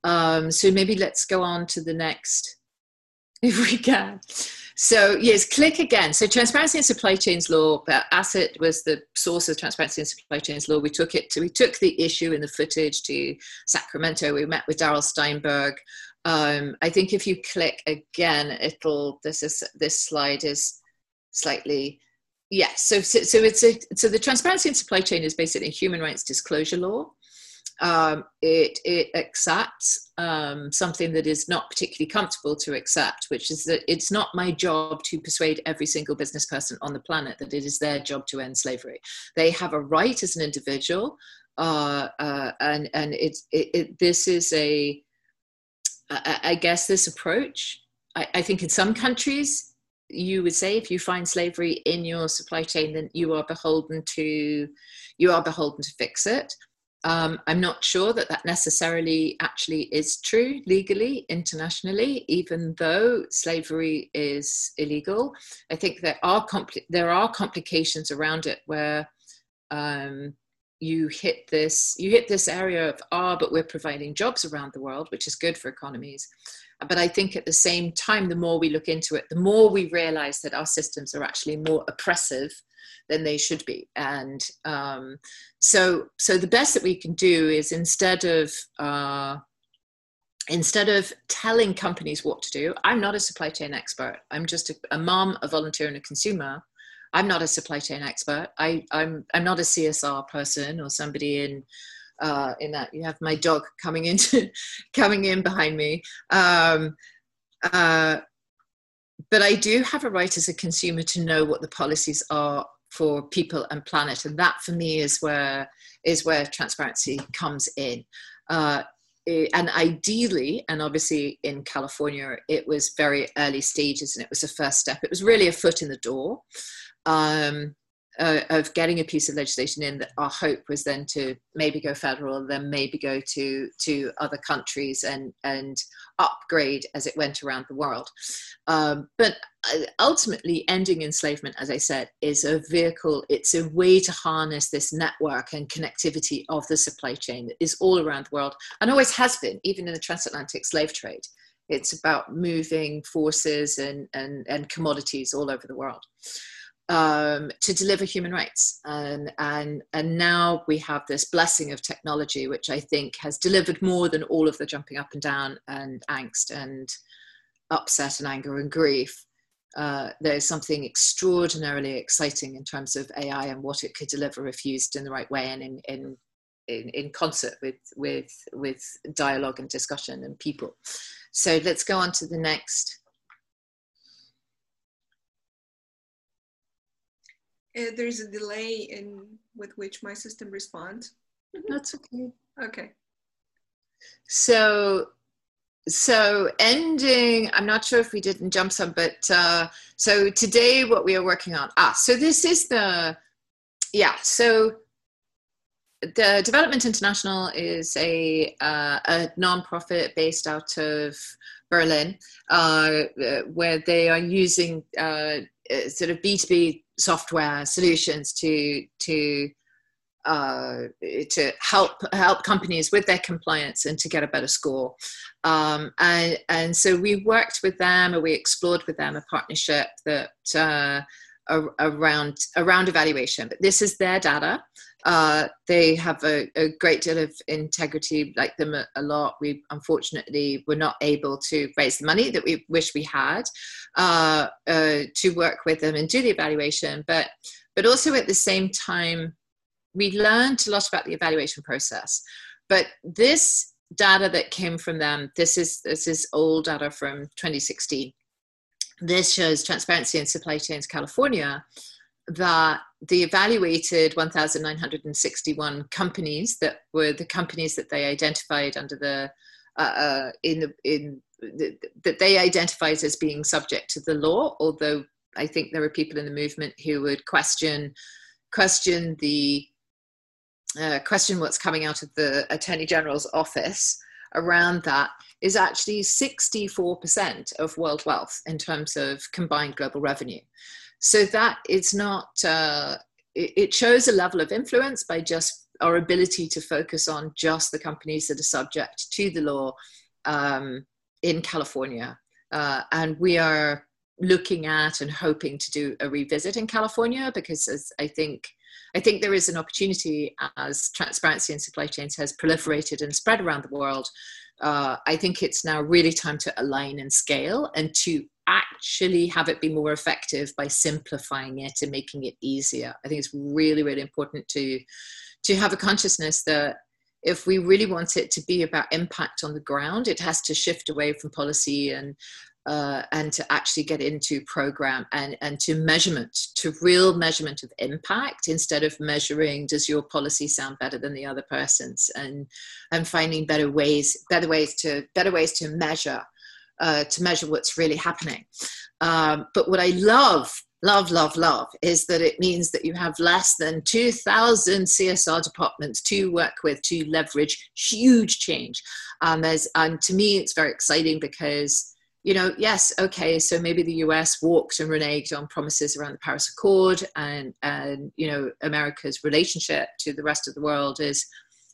Um, so maybe let's go on to the next, if we can. So yes, click again. So transparency and supply chains law, ASSET was the source of transparency and supply chains law. We took it to, we took the issue and the footage to Sacramento. We met with Darrell Steinberg, um, I think if you click again, it'll, this is, this slide is slightly, yes. So, so, so it's a, so the transparency in supply chain is basically human rights disclosure law. Um, it, it accepts um, something that is not particularly comfortable to accept, which is that it's not my job to persuade every single business person on the planet that it is their job to end slavery. They have a right as an individual, uh, uh, and and it's it, it, this is a I, I guess this approach, I, I think in some countries, you would say if you find slavery in your supply chain, then you are beholden to you are beholden to fix it. Um, I'm not sure that that necessarily actually is true legally, internationally, even though slavery is illegal. I think there are there are complications around it where um, you hit this you hit this area of ah but we're providing jobs around the world which is good for economies. But i think at the same time the more we look into it the more we realize that our systems are actually more oppressive than they should be. And um, so so the best that we can do is instead of uh, instead of telling companies what to do i'm not a supply chain expert. I'm just a, a mom a volunteer and a consumer I'm not a supply chain expert. I, I'm I'm not a CSR person or somebody in uh, in that. You have my dog coming into coming in behind me. Um, uh, but I do have a right as a consumer to know what the policies are for people and planet, and that for me is where is where transparency comes in. Uh, and ideally, and obviously in California, it was very early stages and it was a first step. It was really a foot in the door um, uh, of getting a piece of legislation in that our hope was then to maybe go federal then maybe go to to other countries and and upgrade as it went around the world. Um, but uh, ultimately ending enslavement as i said is a vehicle it's a way to harness this network and connectivity of the supply chain that is all around the world and always has been even in the transatlantic slave trade. It's about moving forces and, and, and commodities all over the world um, to deliver human rights. And, and, and now we have this blessing of technology, which I think has delivered more than all of the jumping up and down and angst and upset and anger and grief. Uh, there's something extraordinarily exciting in terms of AI and what it could deliver if used in the right way and in, in, in, in concert with, with, with dialogue and discussion and people. So let's go on to the next uh, there's a delay in with which my system responds. That's okay. Okay. So, so ending. I'm not sure if we didn't jump some, but uh, so today what we are working on. Ah, so this is the yeah. So the Development International is a uh, a nonprofit based out of Berlin, uh, where they are using uh, sort of B two B software solutions to to uh, to help help companies with their compliance and to get a better score. Um, and and so we worked with them, and we explored with them a partnership that uh, around around evaluation. But this is their data. Uh, they have a, a, great deal of integrity, like them a, a, lot. We unfortunately were not able to raise the money that we wish we had uh, uh, to work with them and do the evaluation. But but also at the same time, we learned a lot about the evaluation process. But this data that came from them, this is this is old data from 2016. This shows transparency in supply chains California that the evaluated 1,961 companies that were the companies that they identified under the uh, uh, in the in that they identified as being subject to the law. Although I think there are people in the movement who would question question the uh, question what's coming out of the Attorney General's office around that is actually 64% of world wealth in terms of combined global revenue. So that it's not, uh, it, it shows a level of influence by just our ability to focus on just the companies that are subject to the law um, in California. Uh, and we are looking at and hoping to do a revisit in California because as I think I think there is an opportunity as transparency in supply chains has proliferated and spread around the world. Uh, I think it's now really time to align and scale and to actually have it be more effective by simplifying it and making it easier. I think it's really, really important to to have a consciousness that if we really want it to be about impact on the ground, it has to shift away from policy and uh, and to actually get into program and, and to measurement, to real measurement of impact instead of measuring does your policy sound better than the other person's and and finding better ways, better ways to better ways to measure, uh, to measure what's really happening. Um, but what I love love, love, love is that it means that you have less than 2,000 CSR departments to work with to leverage huge change. Um, and to me, it's very exciting because you know, yes, okay, so maybe the US walked and reneged on promises around the Paris Accord, and and you know, America's relationship to the rest of the world is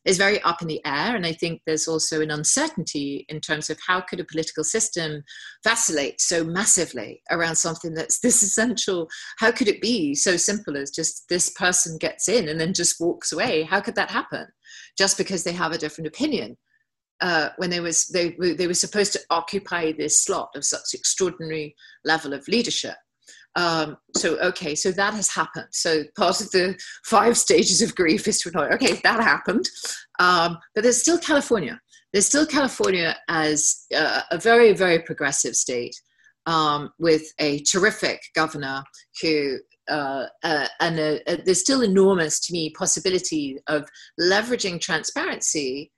is very up in the air. And I think there's also an uncertainty in terms of how could a political system vacillate so massively around something that's this essential. How could it be so simple as just this person gets in and then just walks away? How could that happen? Just because they have a different opinion uh, when they was they they were supposed to occupy this slot of such extraordinary level of leadership. Um, so okay, so that has happened. So part of the five stages of grief is to know, okay, that happened, um, but there's still California. There's still California as uh, a very very progressive state um, with a terrific governor who uh, uh, and a, a, there's still enormous to me possibility of leveraging transparency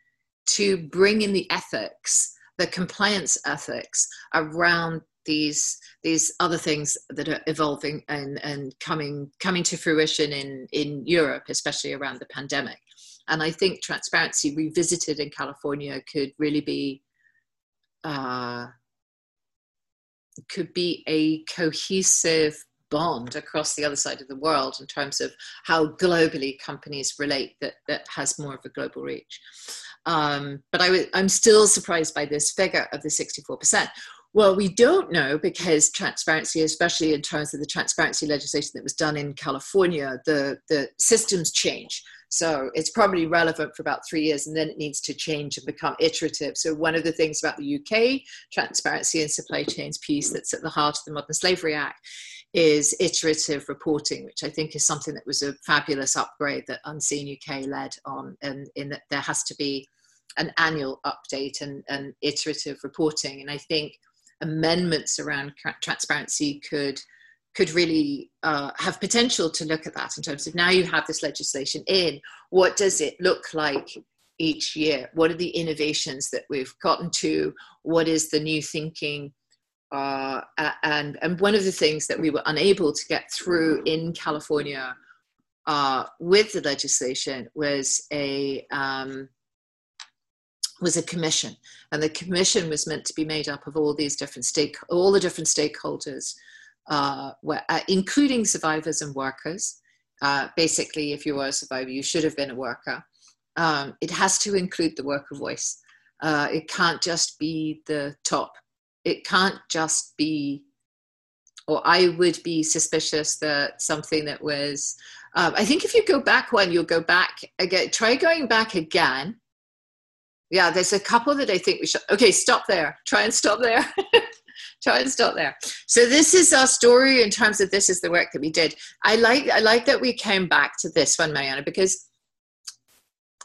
to bring in the ethics, the compliance ethics around these these other things that are evolving and, and coming coming to fruition in in Europe, especially around the pandemic. And I think transparency revisited in California could really be uh, could be a cohesive bond across the other side of the world in terms of how globally companies relate that, that has more of a global reach. Um, but i w- I'm still surprised by this figure of the 64%. Well, we don't know because transparency, especially in terms of the transparency legislation that was done in California, the, the systems change. So it's probably relevant for about three years and then it needs to change and become iterative. So, one of the things about the UK transparency and supply chains piece that's at the heart of the Modern Slavery Act is iterative reporting, which I think is something that was a fabulous upgrade that Unseen UK led on, and in that there has to be an annual update and, and iterative reporting. And I think amendments around transparency could could really uh, have potential to look at that in terms of now you have this legislation in what does it look like each year? What are the innovations that we've gotten to? What is the new thinking? Uh, and and one of the things that we were unable to get through in California uh, with the legislation was a um, was a commission, and the commission was meant to be made up of all these different stake, all the different stakeholders, uh, where, uh, including survivors and workers. Uh, basically, if you were a survivor, you should have been a worker. Um, it has to include the worker voice. Uh, it can't just be the top. It can't just be, or I would be suspicious that something that was. Um, I think if you go back one, you'll go back again. Try going back again yeah, there's a couple that I think we should. Okay, stop there. Try and stop there. Try and stop there. So this is our story in terms of this is the work that we did. I like I like that we came back to this one, Mariana, because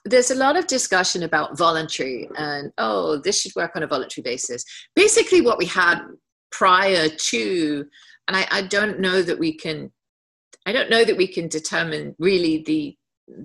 there's a lot of discussion about voluntary and oh, this should work on a voluntary basis. Basically, what we had prior to, and I, I don't know that we can, I don't know that we can determine really the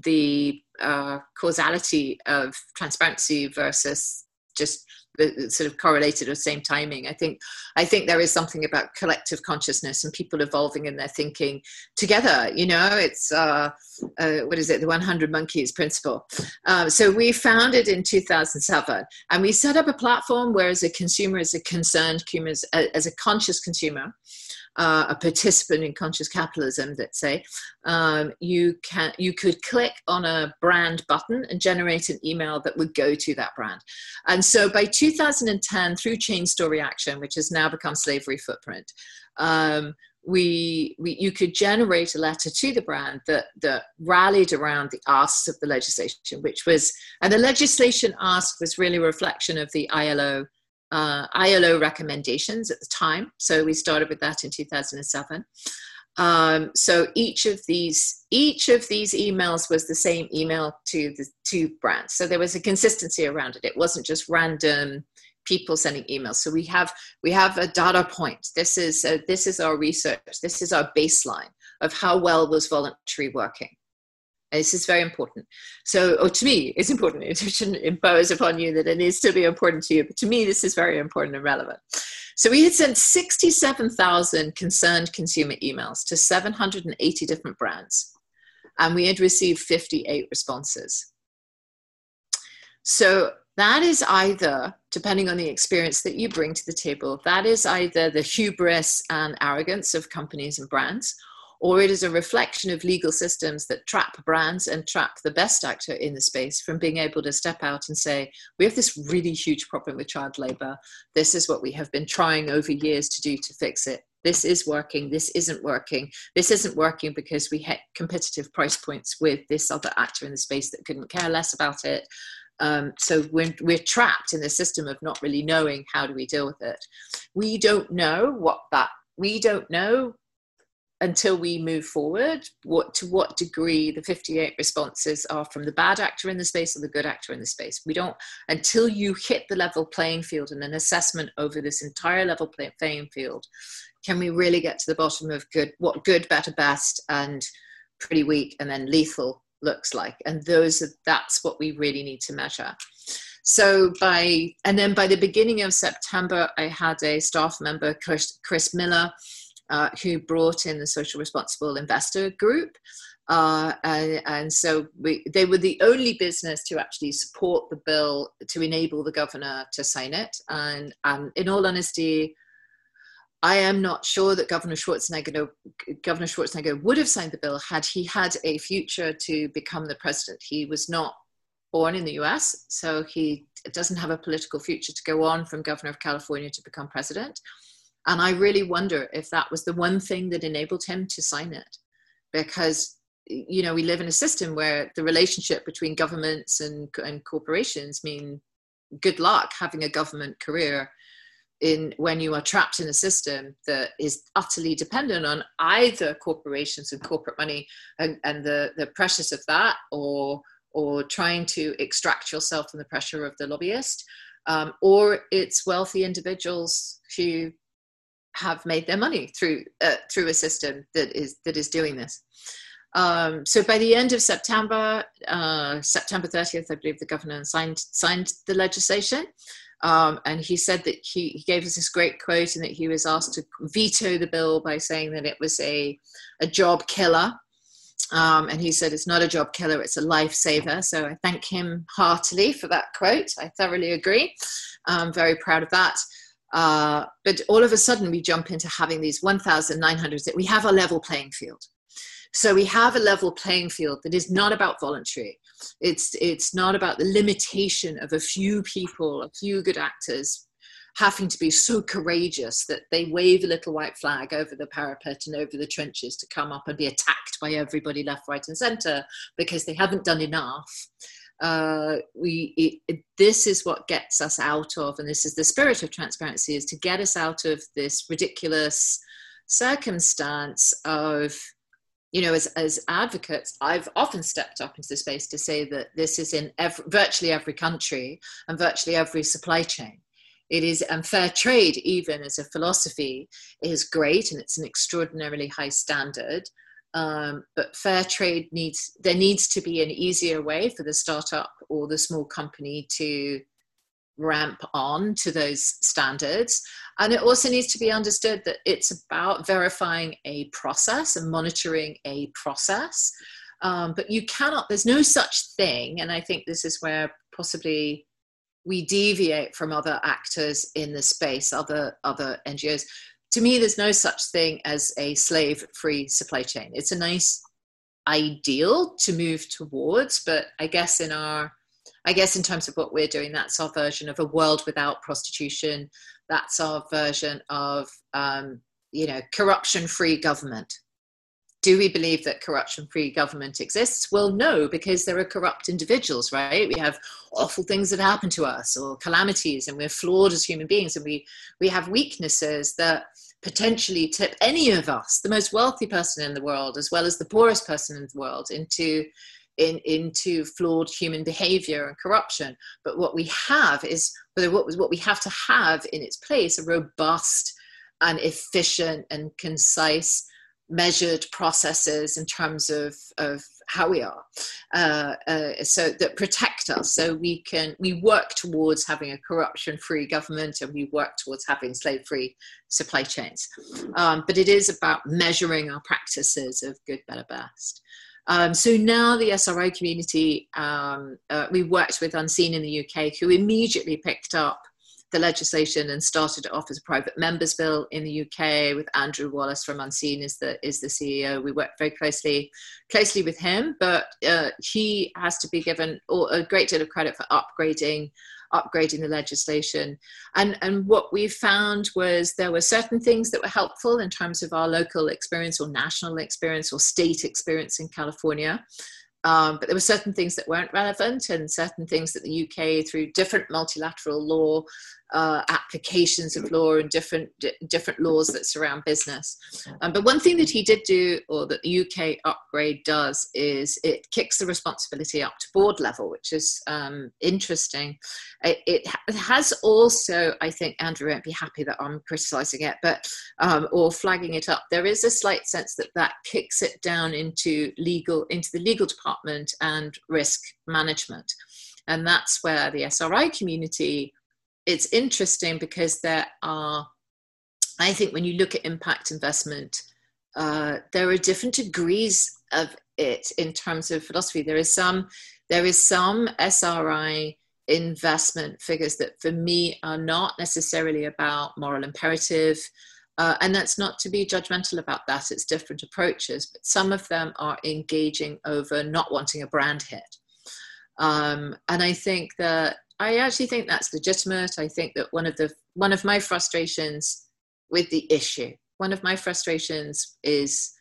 the uh, causality of transparency versus just the, sort of correlated or same timing. I think I think there is something about collective consciousness and people evolving in their thinking together. You know, it's uh, uh, what is it, the 100 Monkeys principle. Um, so we founded in 2007, and we set up a platform where, as a consumer, as a concerned consumer, as a conscious consumer, uh, a participant in conscious capitalism, let's say, um, you can you could click on a brand button and generate an email that would go to that brand. And so by 2010, through chain store reaction, which has now become slavery footprint, um, we, we you could generate a letter to the brand that that rallied around the asks of the legislation, which was and the legislation ask was really a reflection of the ILO uh, ILO recommendations at the time. So we started with that in 2007. Um, so each of these each of these emails was the same email to the two brands. So there was a consistency around it. It wasn't just random people sending emails. So we have we have a data point. This is a, this is our research. This is our baseline of how well was voluntary working. This is very important. So, or to me, it's important. It shouldn't impose upon you that it needs to be important to you, but to me, this is very important and relevant. So, we had sent 67,000 concerned consumer emails to 780 different brands, and we had received 58 responses. So, that is either, depending on the experience that you bring to the table, that is either the hubris and arrogance of companies and brands, or it is a reflection of legal systems that trap brands and trap the best actor in the space from being able to step out and say, we have this really huge problem with child labor. This is what we have been trying over years to do to fix it. This is working. This isn't working. This isn't working because we hit competitive price points with this other actor in the space that couldn't care less about it. Um, so we're, we're trapped in the system of not really knowing how do we deal with it. We don't know what that we don't know until we move forward what to what degree the 58 responses are from the bad actor in the space or the good actor in the space. We don't until you hit the level playing field and an assessment over this entire level playing field can we really get to the bottom of good what good better best and pretty weak and then lethal looks like? And those are that's what we really need to measure. So by and then by the beginning of september i had a staff member chris, chris miller uh, who brought in the social responsible investor group. Uh, and, and, so we, they were the only business to actually support the bill to enable the governor to sign it. And, and in all honesty, I am not sure that Governor Schwarzenegger, Governor Schwarzenegger would have signed the bill had he had a future to become the president. He was not born in the US, so he doesn't have a political future to go on from governor of California to become president. And I really wonder if that was the one thing that enabled him to sign it. Because, you know, we live in a system where the relationship between governments and, and corporations mean good luck having a government career in when you are trapped in a system that is utterly dependent on either corporations and corporate money and, and the, the pressures of that or or trying to extract yourself from the pressure of the lobbyist um, or it's wealthy individuals who have made their money through uh, through a system that is that is doing this. Um, so by the end of September, uh, September 30th, I believe the governor signed signed the legislation. Um, and he said that he, he, gave us this great quote and that he was asked to veto the bill by saying that it was a, a job killer. Um, and he said, It's not a job killer, it's a lifesaver. So I thank him heartily for that quote. I thoroughly agree. I'm very proud of that. Uh, but all of a sudden, we jump into having these 1,900 that we have a level playing field. So we have a level playing field that is not about voluntary. It's, it's not about the limitation of a few people, a few good actors having to be so courageous that they wave a little white flag over the parapet and over the trenches to come up and be attacked by everybody left, right, and centre because they haven't done enough. Uh, we it, this is what gets us out of, and this is the spirit of transparency, is to get us out of this ridiculous circumstance of you know, as, as advocates, I've often stepped up into the space to say that this is in every, virtually every country and virtually every supply chain. It is, and fair trade, even as a philosophy, is great and it's an extraordinarily high standard. Um, but fair trade needs, there needs to be an easier way for the startup or the small company to ramp on to those standards. And it also needs to be understood that it's about verifying a process and monitoring a process. Um, but you cannot, there's no such thing. And I think this is where possibly we deviate from other actors in the space, other, other NGOs. To me, there's no such thing as a slave free supply chain. It's a nice ideal to move towards, but I guess in our I guess in terms of what we're doing, that's our version of a world without prostitution. That's our version of, um, you know, corruption-free government. Do we believe that corruption-free government exists? Well, no, because there are corrupt individuals, right? We have awful things that happen to us, or calamities, and we're flawed as human beings, and we we have weaknesses that potentially tip any of us, the most wealthy person in the world, as well as the poorest person in the world, into in, into flawed human behavior and corruption. But what we have is what, what we have to have in its place a robust and efficient and concise measured processes in terms of, of how we are uh, uh, so that protect us. So we can we work towards having a corruption free government and we work towards having slave free supply chains. Um, but it is about measuring our practices of good better best. Um, so now the SRI community, um, uh, we worked with Unseen in the UK, who immediately picked up the legislation and started it off as a private members bill in the UK with Andrew Wallis from Unseen is the is the CEO. We work very closely closely with him, but uh, he has to be given a great deal of credit for upgrading upgrading the legislation. And, and what we found was there were certain things that were helpful in terms of our local experience or national experience or state experience in California. Um, but there were certain things that weren't relevant and certain things that the UK, through different multilateral law, uh, applications of law and different different laws that surround business. Um, but one thing that he did do, or that the UK upgrade does, is it kicks the responsibility up to board level, which is um, interesting. It, it, has also, I think, Andrew won't be happy that I'm criticising it, but um, or flagging it up. There is a slight sense that that kicks it down into legal, into the legal department and risk management, and that's where the SRI community it's interesting because there are, I think, when you look at impact investment, uh, there are different degrees of it in terms of philosophy. There is some, there is some SRI investment figures that, for me, are not necessarily about moral imperative. Uh, and that's not to be judgmental about that, it's different approaches, but some of them are engaging over not wanting a brand hit. Um, and I think that I actually think that's legitimate. I think that one of the one of my frustrations with the issue, one of my frustrations is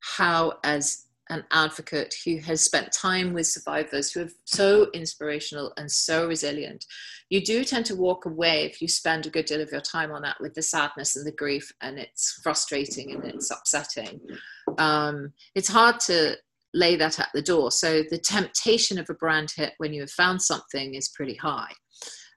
how, as an advocate who has spent time with survivors who are so inspirational and so resilient, you do tend to walk away if you spend a good deal of your time on that with the sadness and the grief, and it's frustrating and it's upsetting. Um, it's hard to lay that at the door. So the temptation of a brand hit when you have found something is pretty high.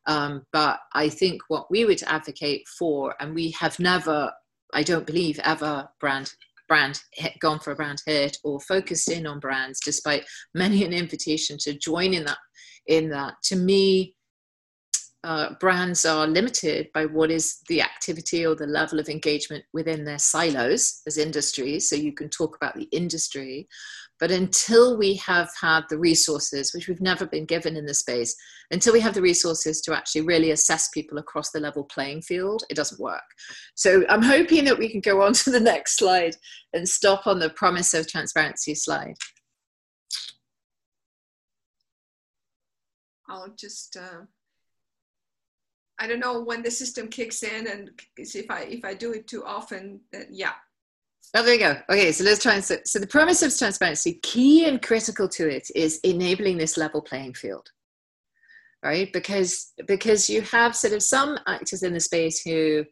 Um, but I think what we would advocate for, and we have never, I don't believe, ever brand brand hit, gone for a brand hit or focused in on brands, despite many an invitation to join in that. In that, to me, uh, brands are limited by what is the activity or the level of engagement within their silos as industries. So you can talk about the industry, But until we have had the resources, which we've never been given in this space, until we have the resources to actually really assess people across the level playing field, it doesn't work. So I'm hoping that we can go on to the next slide and stop on the promise of transparency slide. I'll just uh, I don't know when the system kicks in and if I if I do it too often, then yeah. Oh, there you go. Okay, so let's try and so, so the promise of transparency, key and critical to it is enabling this level playing field. Right? Because because you have sort of some actors in the space who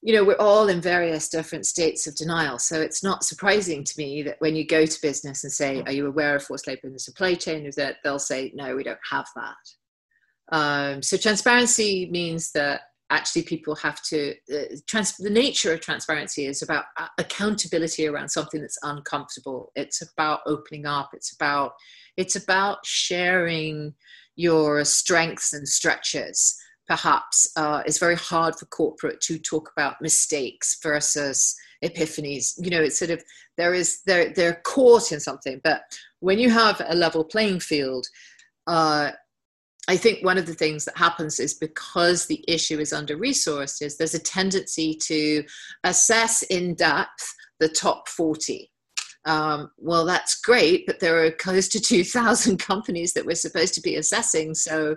you know, we're all in various different states of denial. So it's not surprising to me that when you go to business and say, Are you aware of forced labor in the supply chain? Is that they'll say, No, we don't have that. Um, so transparency means that actually people have to uh, trans- the nature of transparency is about uh, accountability around something that's uncomfortable. It's about opening up. It's about it's about sharing your strengths and stretches perhaps. Uh, it's very hard for corporate to talk about mistakes versus epiphanies. You know it's sort of there is they're they're caught in something. But when you have a level playing field uh, I think one of the things that happens is because the issue is under resourced is there's a tendency to assess in depth the top 40. Um, well, that's great, but there are close to 2,000 companies that we're supposed to be assessing. So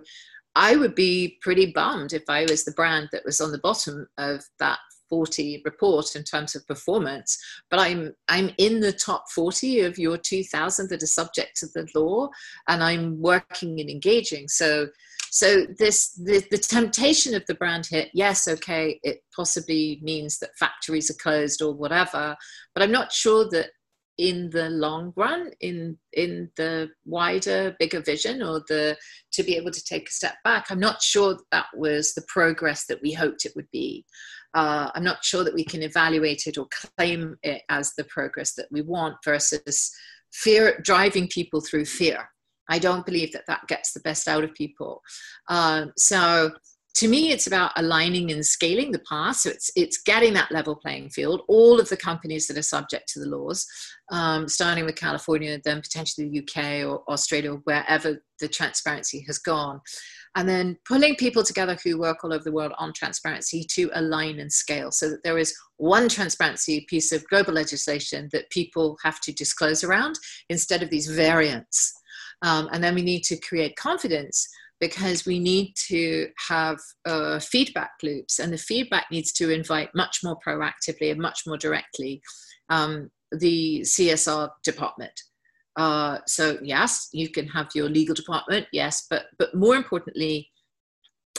I would be pretty bummed if I was the brand that was on the bottom of that 40 report in terms of performance, but I'm I'm in the top 40 of your 2000 that are subject to the law, and I'm working and engaging. So so this the, the temptation of the brand hit, yes, okay, it possibly means that factories are closed or whatever, but I'm not sure that in the long run in in the wider bigger vision or the to be able to take a step back i'm not sure that, that was the progress that we hoped it would be uh, I'm not sure that we can evaluate it or claim it as the progress that we want versus fear driving people through fear. I don't believe that that gets the best out of people. Um, so to me, it's about aligning and scaling the path. So it's it's getting that level playing field. All of the companies that are subject to the laws, um, starting with California, then potentially the UK or Australia, wherever the transparency has gone and then pulling people together who work all over the world on transparency to align and scale so that there is one transparency piece of global legislation that people have to disclose around instead of these variants. Um, and then we need to create confidence because we need to have uh, feedback loops, and the feedback needs to invite much more proactively and much more directly um, the CSR department uh, so yes, you can have your legal department, yes, but but more importantly,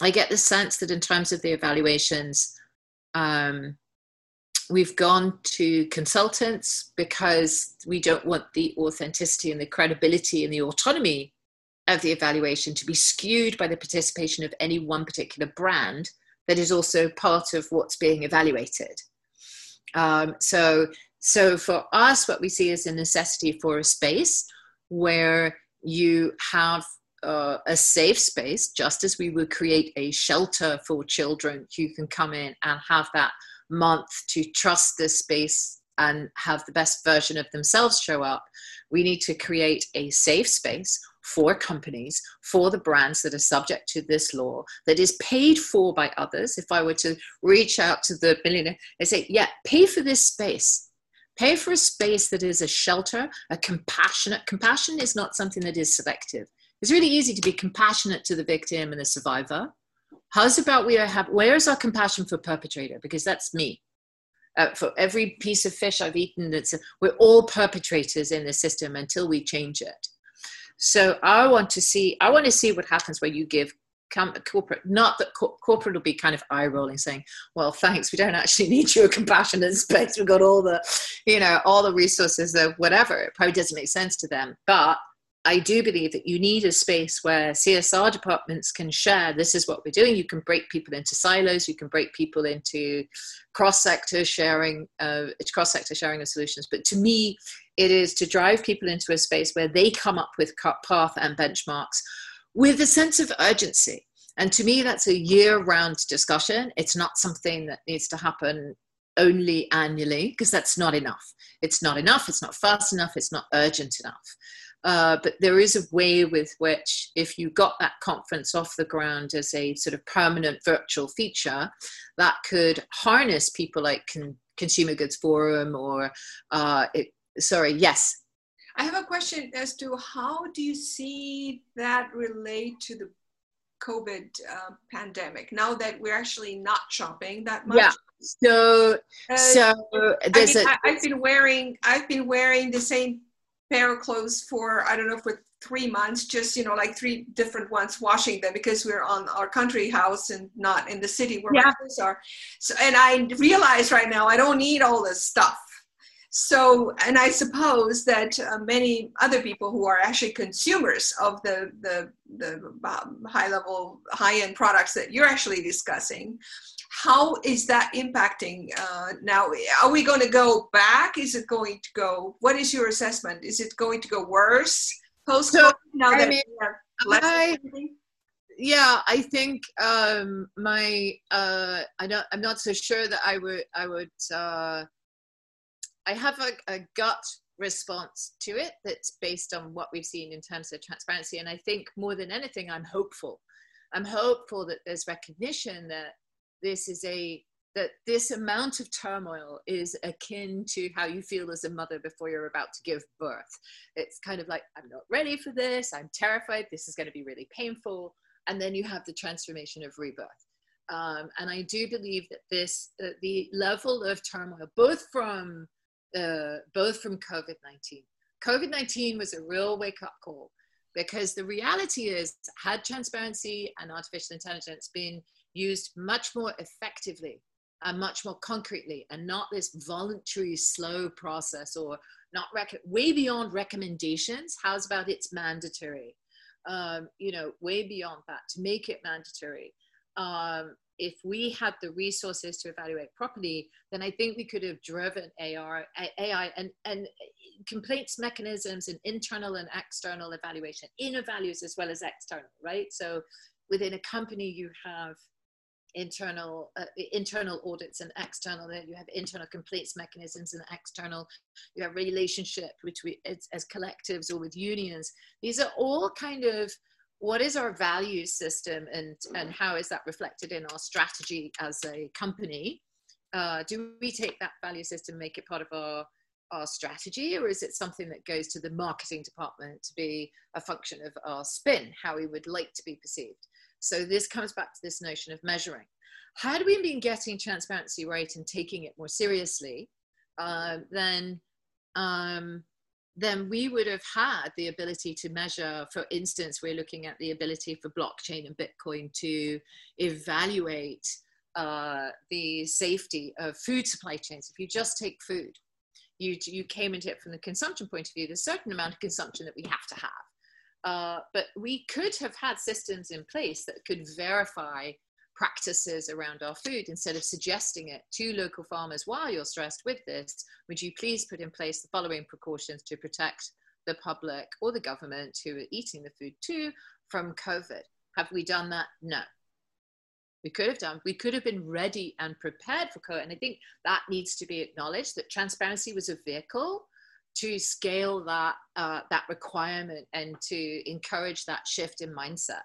I get the sense that in terms of the evaluations, um, we've gone to consultants because we don't want the authenticity and the credibility and the autonomy of the evaluation to be skewed by the participation of any one particular brand that is also part of what's being evaluated. Um, so so for us, what we see is a necessity for a space where you have uh, a safe space, just as we would create a shelter for children who can come in and have that month to trust this space and have the best version of themselves show up. We need to create a safe space for companies, for the brands that are subject to this law, that is paid for by others. If I were to reach out to the billionaire and say, yeah, pay for this space Pay for a space that is a shelter, a compassionate. Compassion is not something that is selective. It's really easy to be compassionate to the victim and the survivor. How's about we have, where's our compassion for perpetrator? Because that's me. Uh, for every piece of fish I've eaten, that's we're all perpetrators in the system until we change it. So I want to see, I want to see what happens where you give corporate not that co- corporate will be kind of eye rolling saying well thanks we don't actually need your compassionate space we've got all the you know all the resources of whatever it probably doesn't make sense to them but I do believe that you need a space where CSR departments can share this is what we're doing. You can break people into silos, you can break people into cross sector sharing, uh, cross sector sharing of solutions. But to me, it is to drive people into a space where they come up with path and benchmarks with a sense of urgency. And to me, that's a year round discussion. It's not something that needs to happen only annually because that's not enough. It's not enough, it's not fast enough, it's not urgent enough. Uh, but there is a way with which, if you got that conference off the ground as a sort of permanent virtual feature, that could harness people like Con- Consumer Goods Forum or, uh, it, sorry, yes. I have a question as to how do you see that relate to the COVID uh, pandemic now that we're actually not shopping that much? Yeah. So, uh, so there's I mean, a. I, I've been wearing I've been wearing the same pair of clothes for I don't know for three months, just you know like three different ones, washing them because we're on our country house and not in the city where yeah. my clothes are. So and I realize right now I don't need all this stuff. So and I suppose that uh, many other people who are actually consumers of the the the um, high level high end products that you're actually discussing how is that impacting uh, now? Are we going to go back? Is it going to go? What is your assessment? Is it going to go worse post so, now that I mean, I, yeah, I think um, my uh, I don't, I'm not so sure that I would I would uh, I have a, a gut response to it that's based on what we've seen in terms of transparency, and I think more than anything, I'm hopeful. I'm hopeful that there's recognition that this is a that this amount of turmoil is akin to how you feel as a mother before you're about to give birth. It's kind of like, I'm not ready for this, I'm terrified, this is going to be really painful. And then you have the transformation of rebirth. Um, and I do believe that this, the level of turmoil, both from, uh, both from COVID 19, COVID 19 was a real wake up call because the reality is, had transparency and artificial intelligence been used much more effectively and much more concretely and not this voluntary slow process or not rec- way beyond recommendations how's about it's mandatory? Um, you know way beyond that to make it mandatory. Um, if we had the resources to evaluate properly then i think we could have driven ai ai and, and complaints mechanisms and internal and external evaluation inner values as well as external right? So within a company you have internal uh, internal audits and external you have internal complaints mechanisms and external you have relationship between as, as collectives or with unions. These are all kind of what is our value system and and how is that reflected in our strategy as a company? Uh, do we take that value system make it part of our our strategy or is it something that goes to the marketing department to be a function of our spin how we would like to be perceived? So this comes back to this notion of measuring. Had we been getting transparency right and taking it more seriously, uh, then um, then we would have had the ability to measure. For instance, we're looking at the ability for blockchain and Bitcoin to evaluate uh, the safety of food supply chains. If you just take food, you you came into it from the consumption point of view. There's a certain amount of consumption that we have to have uh, but we could have had systems in place that could verify practices around our food instead of suggesting it to local farmers while you're stressed with this would you please put in place the following precautions to protect the public or the government who are eating the food too from covid? Have we done that? No. We could have done we could have been ready and prepared for covid and i think that needs to be acknowledged that transparency was a vehicle to scale that uh, that requirement and to encourage that shift in mindset.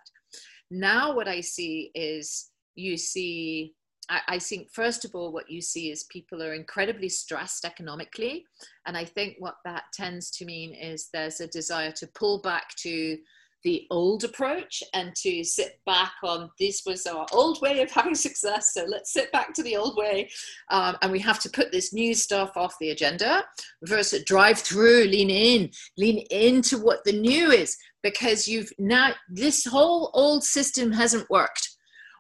Now, what I see is you see. I, think first of all, what you see is people are incredibly stressed economically, and I think what that tends to mean is there's a desire to pull back to the old approach and to sit back on this was our old way of having success so let's sit back to the old way um, and we have to put this new stuff off the agenda versus drive through lean in lean into what the new is because you've now this whole old system hasn't worked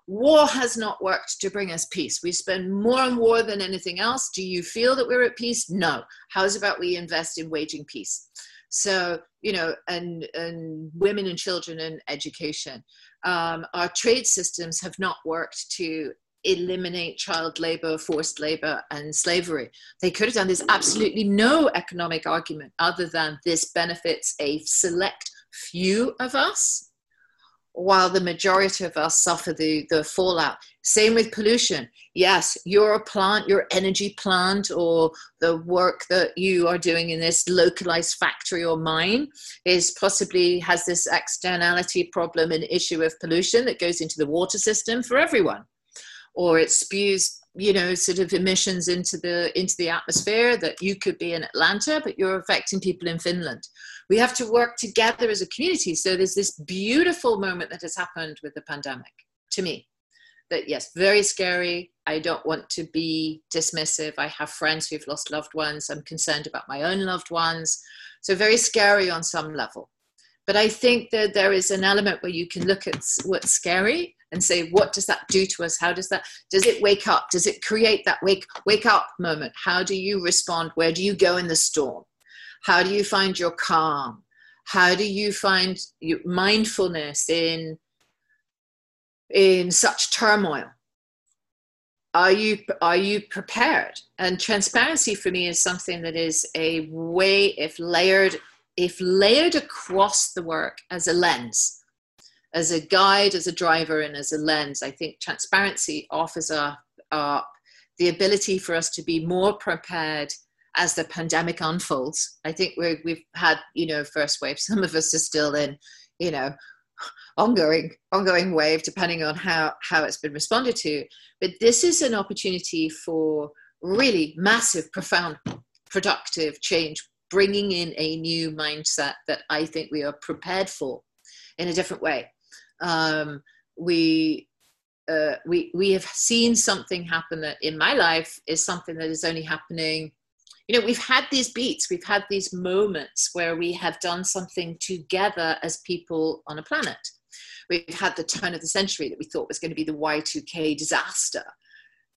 war has not worked to bring us peace. We spend more on war than anything else. Do you feel that we're at peace? No. How's about we invest in waging peace? So, you know, and, and women and children and education. Um, our trade systems have not worked to eliminate child labor, forced labor, and slavery. They could have done. There's absolutely no economic argument other than this benefits a select few of us while the majority of us suffer the, the fallout. Same with pollution. Yes, your plant, your energy plant, or the work that you are doing in this localized factory or mine is possibly has this externality problem and issue of pollution that goes into the water system for everyone. Or it spews you know sort of emissions into the into the atmosphere that you could be in atlanta but you're affecting people in finland we have to work together as a community. So there's this beautiful moment that has happened with the pandemic to me that yes very scary. I don't want to be dismissive. I have friends who've lost loved ones. I'm concerned about my own loved ones. So very scary on some level. But i think that there is an element where you can look at what's scary and say what does that do to us? How does that does it wake up? Does it create that wake wake up moment? How do you respond? Where do you go in the storm how do you find your calm? How do you find your mindfulness in in such turmoil? Are you are you prepared? And transparency for me is something that is a way if layered if layered across the work as a lens as a guide, as a driver, and as a lens, I think transparency offers up, up the ability for us to be more prepared as the pandemic unfolds. I think we have had, you know, first wave. Some of us are still in, you know, ongoing ongoing wave, depending on how how it's been responded to. But this is an opportunity for really massive, profound, productive change, bringing in a new mindset that I think we are prepared for in a different way um, we uh, we we have seen something happen that in my life is something that is only happening you know we've had these beats we've had these moments where we have done something together as people on a planet. We've had the turn of the century that we thought was going to be the y2k disaster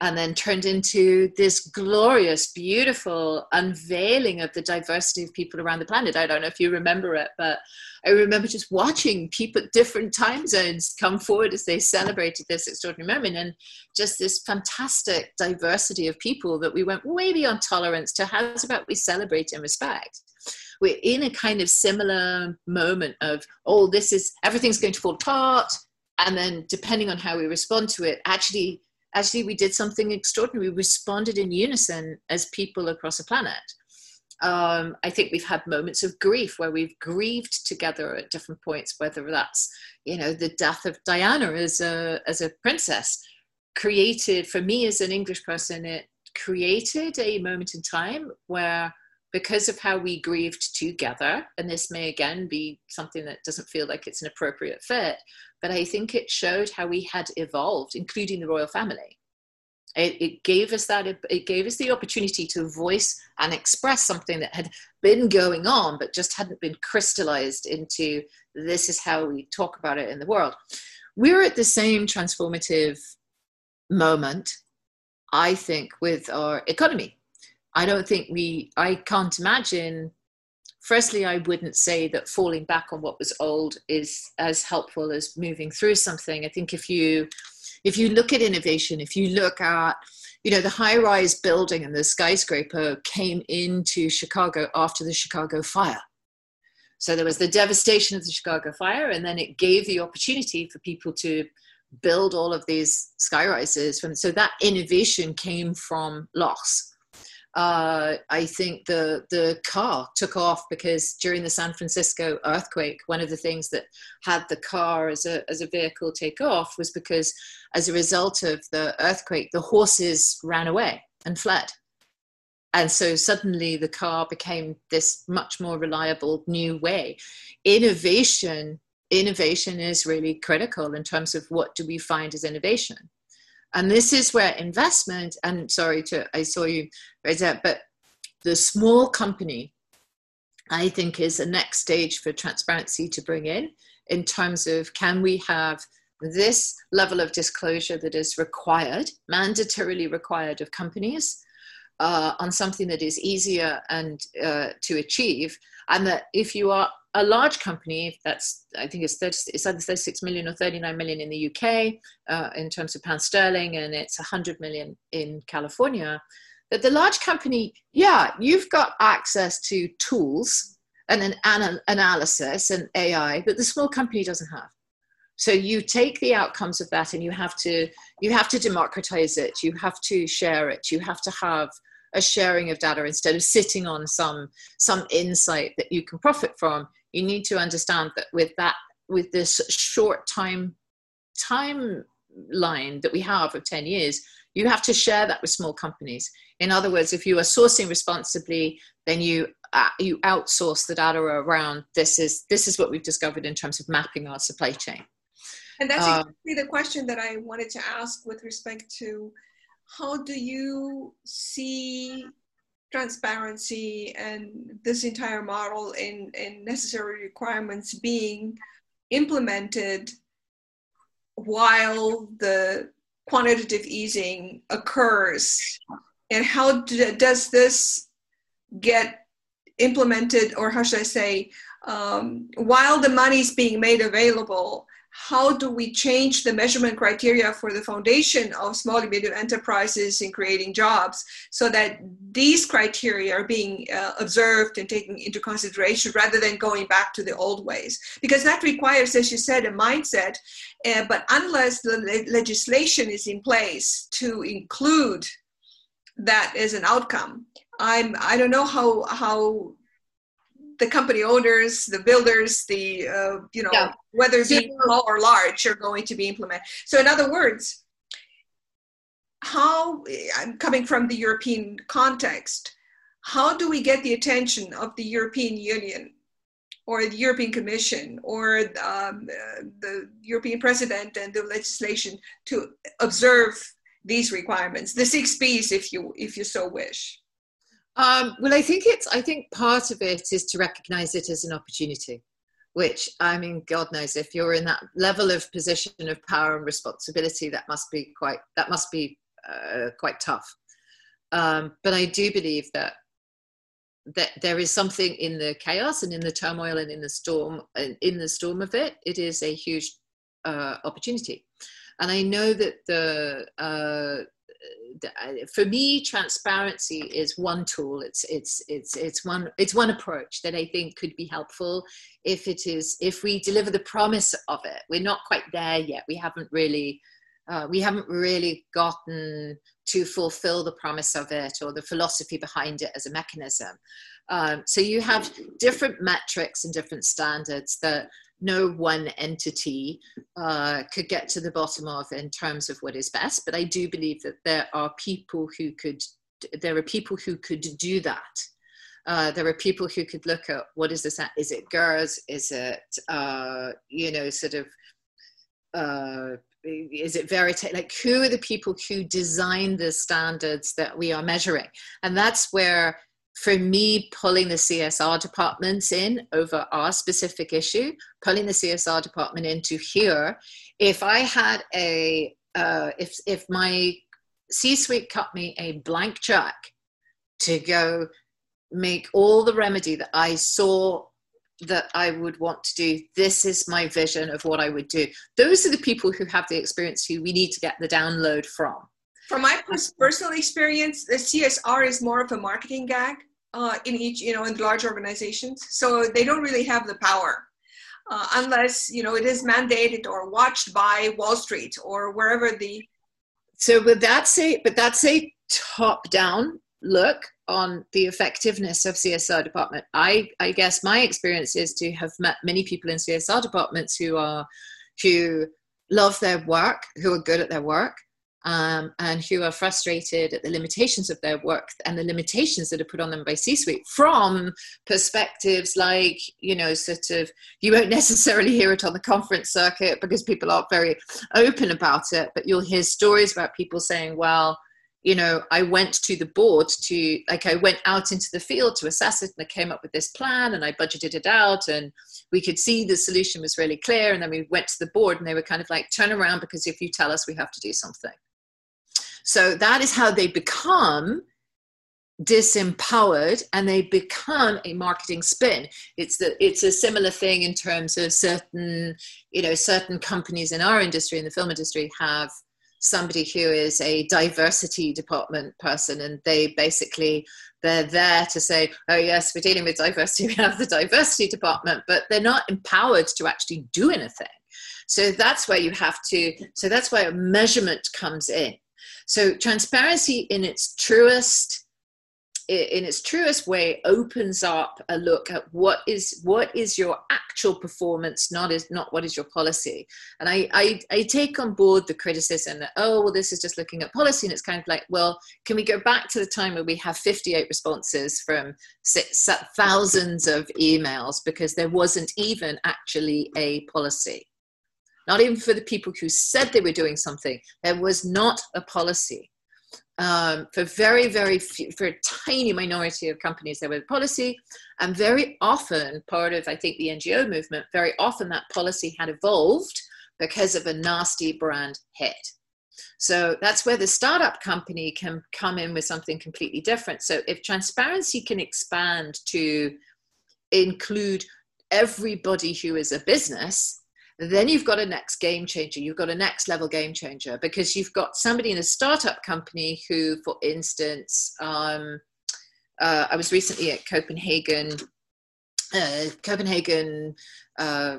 and then turned into this glorious, beautiful unveiling of the diversity of people around the planet. I don't know if you remember it, but I remember just watching people at different time zones come forward as they celebrated this extraordinary moment and just this fantastic diversity of people that we went way beyond tolerance to how's about we celebrate and respect. We're in a kind of similar moment of, oh, this is everything's going to fall apart. And then depending on how we respond to it, actually actually we did something extraordinary. We responded in unison as people across the planet. Um, I think we've had moments of grief where we've grieved together at different points, whether that's you know the death of Diana as a as a princess, created for me as an English person, it created a moment in time where because of how we grieved together, and this may again be something that doesn't feel like it's an appropriate fit, but I think it showed how we had evolved, including the royal family. It, it, gave us that it gave us the opportunity to voice and express something that had been going on but just hadn't been crystallized into this is how we talk about it in the world we're at the same transformative moment i think with our economy i don't think we i can't imagine firstly, I wouldn't say that falling back on what was old is as helpful as moving through something. I think if you if you look at innovation, if you look at you know the high-rise building and the skyscraper came into Chicago after the Chicago fire. So there was the devastation of the Chicago fire, and then it gave the opportunity for people to build all of these skyrises. So that innovation came from loss uh, I think the the car took off because during the San Francisco earthquake, one of the things that had the car as a as a vehicle take off was because as a result of the earthquake, the horses ran away and fled, and so suddenly the car became this much more reliable new way. Innovation innovation is really critical in terms of what do we find as innovation and this is where investment, and sorry to, I saw you right that, but the small company, I think, is the next stage for transparency to bring in, in terms of can we have this level of disclosure that is required, mandatorily required of companies, uh, on something that is easier and uh, to achieve, and that if you are a large company that's I think it's 30, it's either 36 million or 39 million in the UK uh, in terms of pound sterling, and it's 100 million in California. That the large company, yeah, you've got access to tools and an anal- analysis and AI, that the small company doesn't have. so you take the outcomes of that and you have to you have to democratize it you have to share it you have to have a sharing of data instead of sitting on some some insight that you can profit from you need to understand that with that with this short time timeline that we have of 10 years you have to share that with small companies. In other words if you are sourcing responsibly then you uh, you outsource the data around this is this is what we've discovered in terms of mapping our supply chain. And that's um, exactly the question that i wanted to ask with respect to how do you see transparency and this entire model in, in necessary requirements being implemented while the quantitative easing occurs? And how do, does this get implemented or how should i say um, while the money is being made available how do we change the measurement criteria for the foundation of small and medium enterprises in creating jobs so that these criteria are being uh, observed and taken into consideration rather than going back to the old ways? Because that requires as you said a mindset uh, but unless the le- legislation is in place to include that as an outcome i'm i don't know how how the company owners, the builders, the uh, you know yeah. whether be small or large are going to be implemented. So in other words, how I'm coming from the European context, how do we get the attention of the European Union or the European Commission or um, uh, the European President and the legislation to observe these requirements, the six P's, if you if you so wish? Um, well, I think it's. I think part of it is to recognise it as an opportunity. Which I mean, God knows if you're in that level of position of power and responsibility, that must be quite. That must be uh, quite tough. Um, but I do believe that that there is something in the chaos and in the turmoil and in the storm and in the storm of it. It is a huge uh, opportunity, and I know that the uh, for me transparency is one tool. It's it's it's it's one it's one approach that i think could be helpful if it is if we deliver the promise of it. We're not quite there yet. We haven't really uh, we haven't really gotten to fulfill the promise of it or the philosophy behind it as a mechanism. Um, so you have different metrics and different standards that no one entity uh, could get to the bottom of in terms of what is best. But I do believe that there are people who could there are people who could do that. Uh, there are people who could look at what is this? Is it GRRS? Is it uh, you know sort of uh, is it Verite? Like who are the people who design the standards that we are measuring? And that's where for me, pulling the CSR departments in over our specific issue, pulling the CSR department into here, if I had a, uh, if, if my C suite cut me a blank check to go make all the remedy that I saw that I would want to do. This is my vision of what I would do. Those are the people who have the experience who we need to get the download from. From my personal experience, the CSR is more of a marketing gag uh, in each, you know, in large organizations. So they don't really have the power uh, unless, you know, it is mandated or watched by Wall Street or wherever the. So, but that's a, but that's a top down look on the effectiveness of CSR department. I, I guess my experience is to have met many people in CSR departments who are, who love their work, who are good at their work, um, and who are frustrated at the limitations of their work and the limitations that are put on them by C suite from perspectives like, you know, sort of, you won't necessarily hear it on the conference circuit because people aren't very open about it, but you'll hear stories about people saying, well, you know, I went to the board to, like, I went out into the field to assess it and I came up with this plan and I budgeted it out and we could see the solution was really clear. And then we went to the board and they were kind of like, turn around because if you tell us, we have to do something. So that is how they become disempowered and they become a marketing spin it's the it's a similar thing in terms of certain you know certain companies in our industry in the film industry have somebody who is a diversity department person and they basically they're there to say oh yes we're dealing with diversity we have the diversity department but they're not empowered to actually do anything So that's where you have to, so that's where measurement comes in. So transparency in its truest in its truest way opens up a look at what is what is your actual performance not is not what is your policy. And I, I i take on board the criticism that oh well this is just looking at policy and it's kind of like well can we go back to the time where we have 58 responses from thousands of emails because there wasn't even actually a policy not even for the people who said they were doing something there was not a policy um, for very, very few, for a tiny minority of companies, there was a policy, and very often part of, I think, the NGO movement. Very often that policy had evolved because of a nasty brand hit. So that's where the startup company can come in with something completely different. So if transparency can expand to include everybody who is a business, then you've got a next game changer. You've got a next level game changer because you've got somebody in a startup company who for instance um, uh, i was recently at copenhagen uh, copenhagen uh,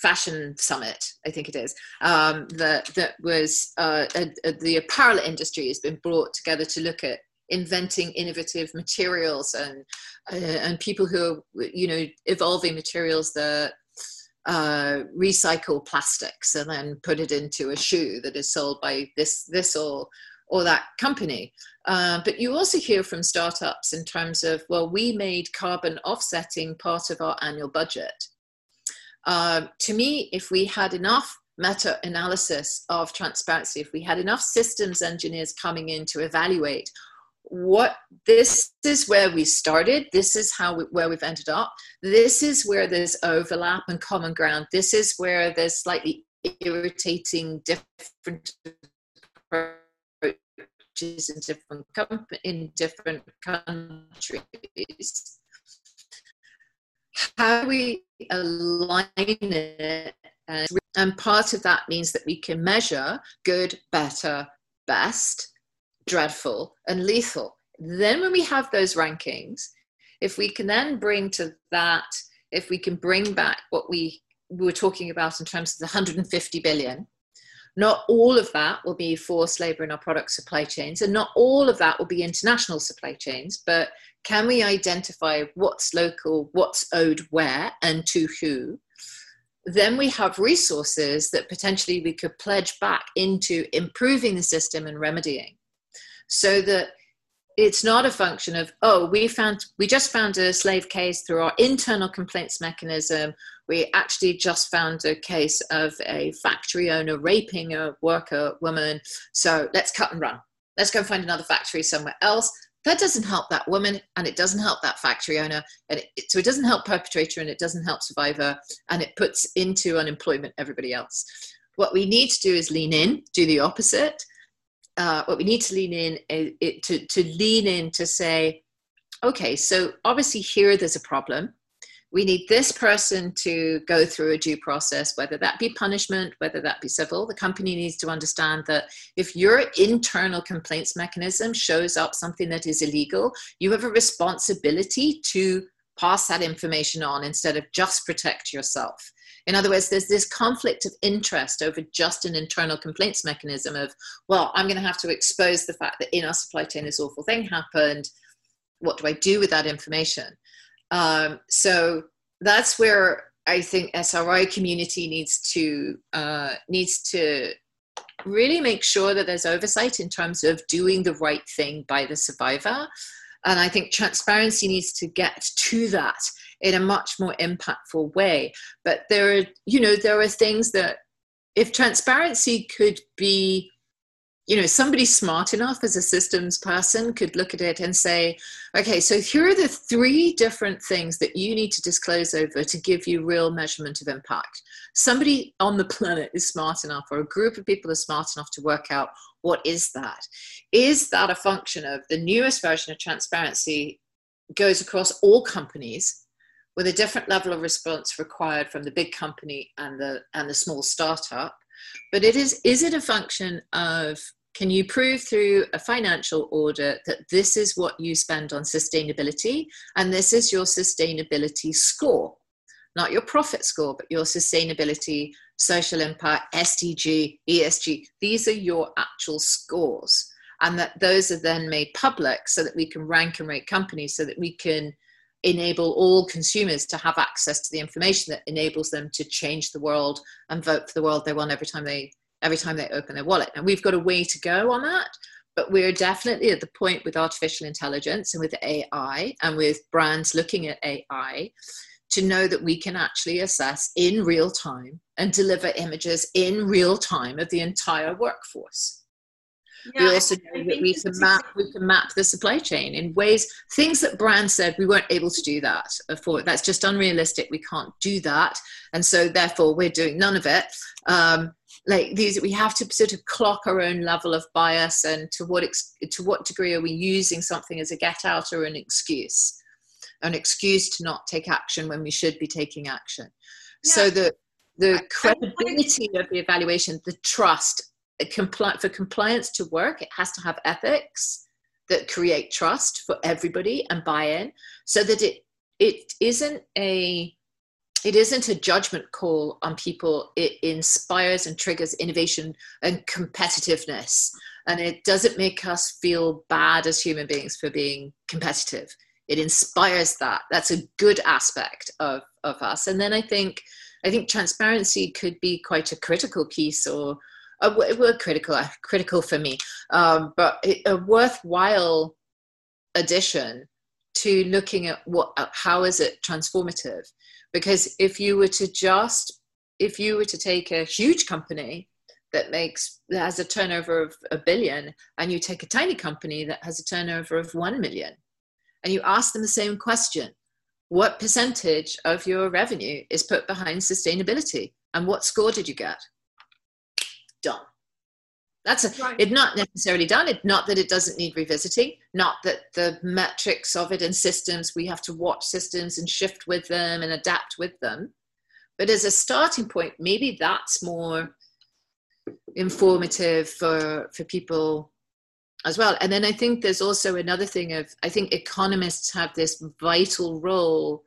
fashion summit i think it is um, that, that was uh, a, a, the apparel industry has been brought together to look at inventing innovative materials and uh, and people who are you know evolving materials that uh, recycle plastics and then put it into a shoe that is sold by this this or or that company. Uh, but you also hear from startups in terms of well, we made carbon offsetting part of our annual budget. Uh, to me, if we had enough meta analysis of transparency, if we had enough systems engineers coming in to evaluate what this is where we started this is how we, where we've ended up this is where there's overlap and common ground this is where there's slightly irritating different approaches in different com- in different countries. How we align it? And, and part of that means that we can measure good better best dreadful, and lethal. Then, when we have those rankings, if we can then bring to that, if we can bring back what we, we were talking about in terms of the 150 billion, not all of that will be forced labor in our product supply chains, and not all of that will be international supply chains. But can we identify what's local, what's owed where, and to who? Then we have resources that potentially we could pledge back into improving the system and remedying so that it's not a function of oh we found we just found a slave case through our internal complaints mechanism. We actually just found a case of a factory owner raping a worker woman. So let's cut and run. Let's go find another factory somewhere else. That doesn't help that woman and it doesn't help that factory owner. And it, so it doesn't help perpetrator and it doesn't help survivor and it puts into unemployment everybody else. What we need to do is lean in do the opposite uh, what we need to lean in is it, to, to lean in to say, okay, so obviously here there's a problem. We need this person to go through a due process, whether that be punishment, whether that be civil. The company needs to understand that if your internal complaints mechanism shows up something that is illegal, you have a responsibility to pass that information on instead of just protect yourself. In other words, there's this conflict of interest over just an internal complaints mechanism of, well, I'm going to have to expose the fact that in our supply chain this awful thing happened. What do I do with that information? Um, so that's where I think SRI community needs to uh, needs to really make sure that there's oversight in terms of doing the right thing by the survivor. And I think transparency needs to get to that in a much more impactful way. But there are, you know, there are things that if transparency could be you know somebody smart enough as a systems person could look at it and say okay so here are the three different things that you need to disclose over to give you real measurement of impact. Somebody on the planet is smart enough or a group of people are smart enough to work out what is that. Is that a function of the newest version of transparency goes across all companies with a different level of response required from the big company and the and the small startup but it is is it a function of can you prove through a financial audit that this is what you spend on sustainability and this is your sustainability score not your profit score, but your sustainability, social impact, SDG, ESG. These are your actual scores. And that those are then made public so that we can rank and rate companies so that we can enable all consumers to have access to the information that enables them to change the world and vote for the world they want every time they every time they open their wallet. And we've got a way to go on that, but we're definitely at the point with artificial intelligence and with AI and with brands looking at AI to know that we can actually assess in real time and deliver images in real time of the entire workforce. Yeah, we also know that we can map we can map the supply chain in ways things that brands said we weren't able to do that before. That's just unrealistic. We can't do that, and so therefore we're doing none of it. Um, like these, we have to sort of clock our own level of bias and to what ex- to what degree are we using something as a get out or an excuse, an excuse to not take action when we should be taking action. Yeah. So the the credibility of the evaluation, the trust compli- for compliance to work, it has to have ethics that create trust for everybody and buy-in, so that it it isn't a it isn't a judgment call on people. It inspires and triggers innovation and competitiveness, and it doesn't make us feel bad as human beings for being competitive. It inspires that. That's a good aspect of of us. And then I think I think transparency could be quite a critical piece or a word critical, uh, critical for me, um, but a worthwhile addition to looking at what, uh, how is it transformative? Because if you were to just, if you were to take a huge company that makes that has a turnover of a billion, and you take a tiny company that has a turnover of one million, and you ask them the same question, what percentage of your revenue is put behind sustainability, and what score did you get? Done. That's a, right. it not necessarily done. It not that it doesn't need revisiting, not that the metrics of it and systems we have to watch systems and shift with them and adapt with them. But as a starting point, maybe that's more informative for for people as well. And then I think there's also another thing of I think economists have this vital role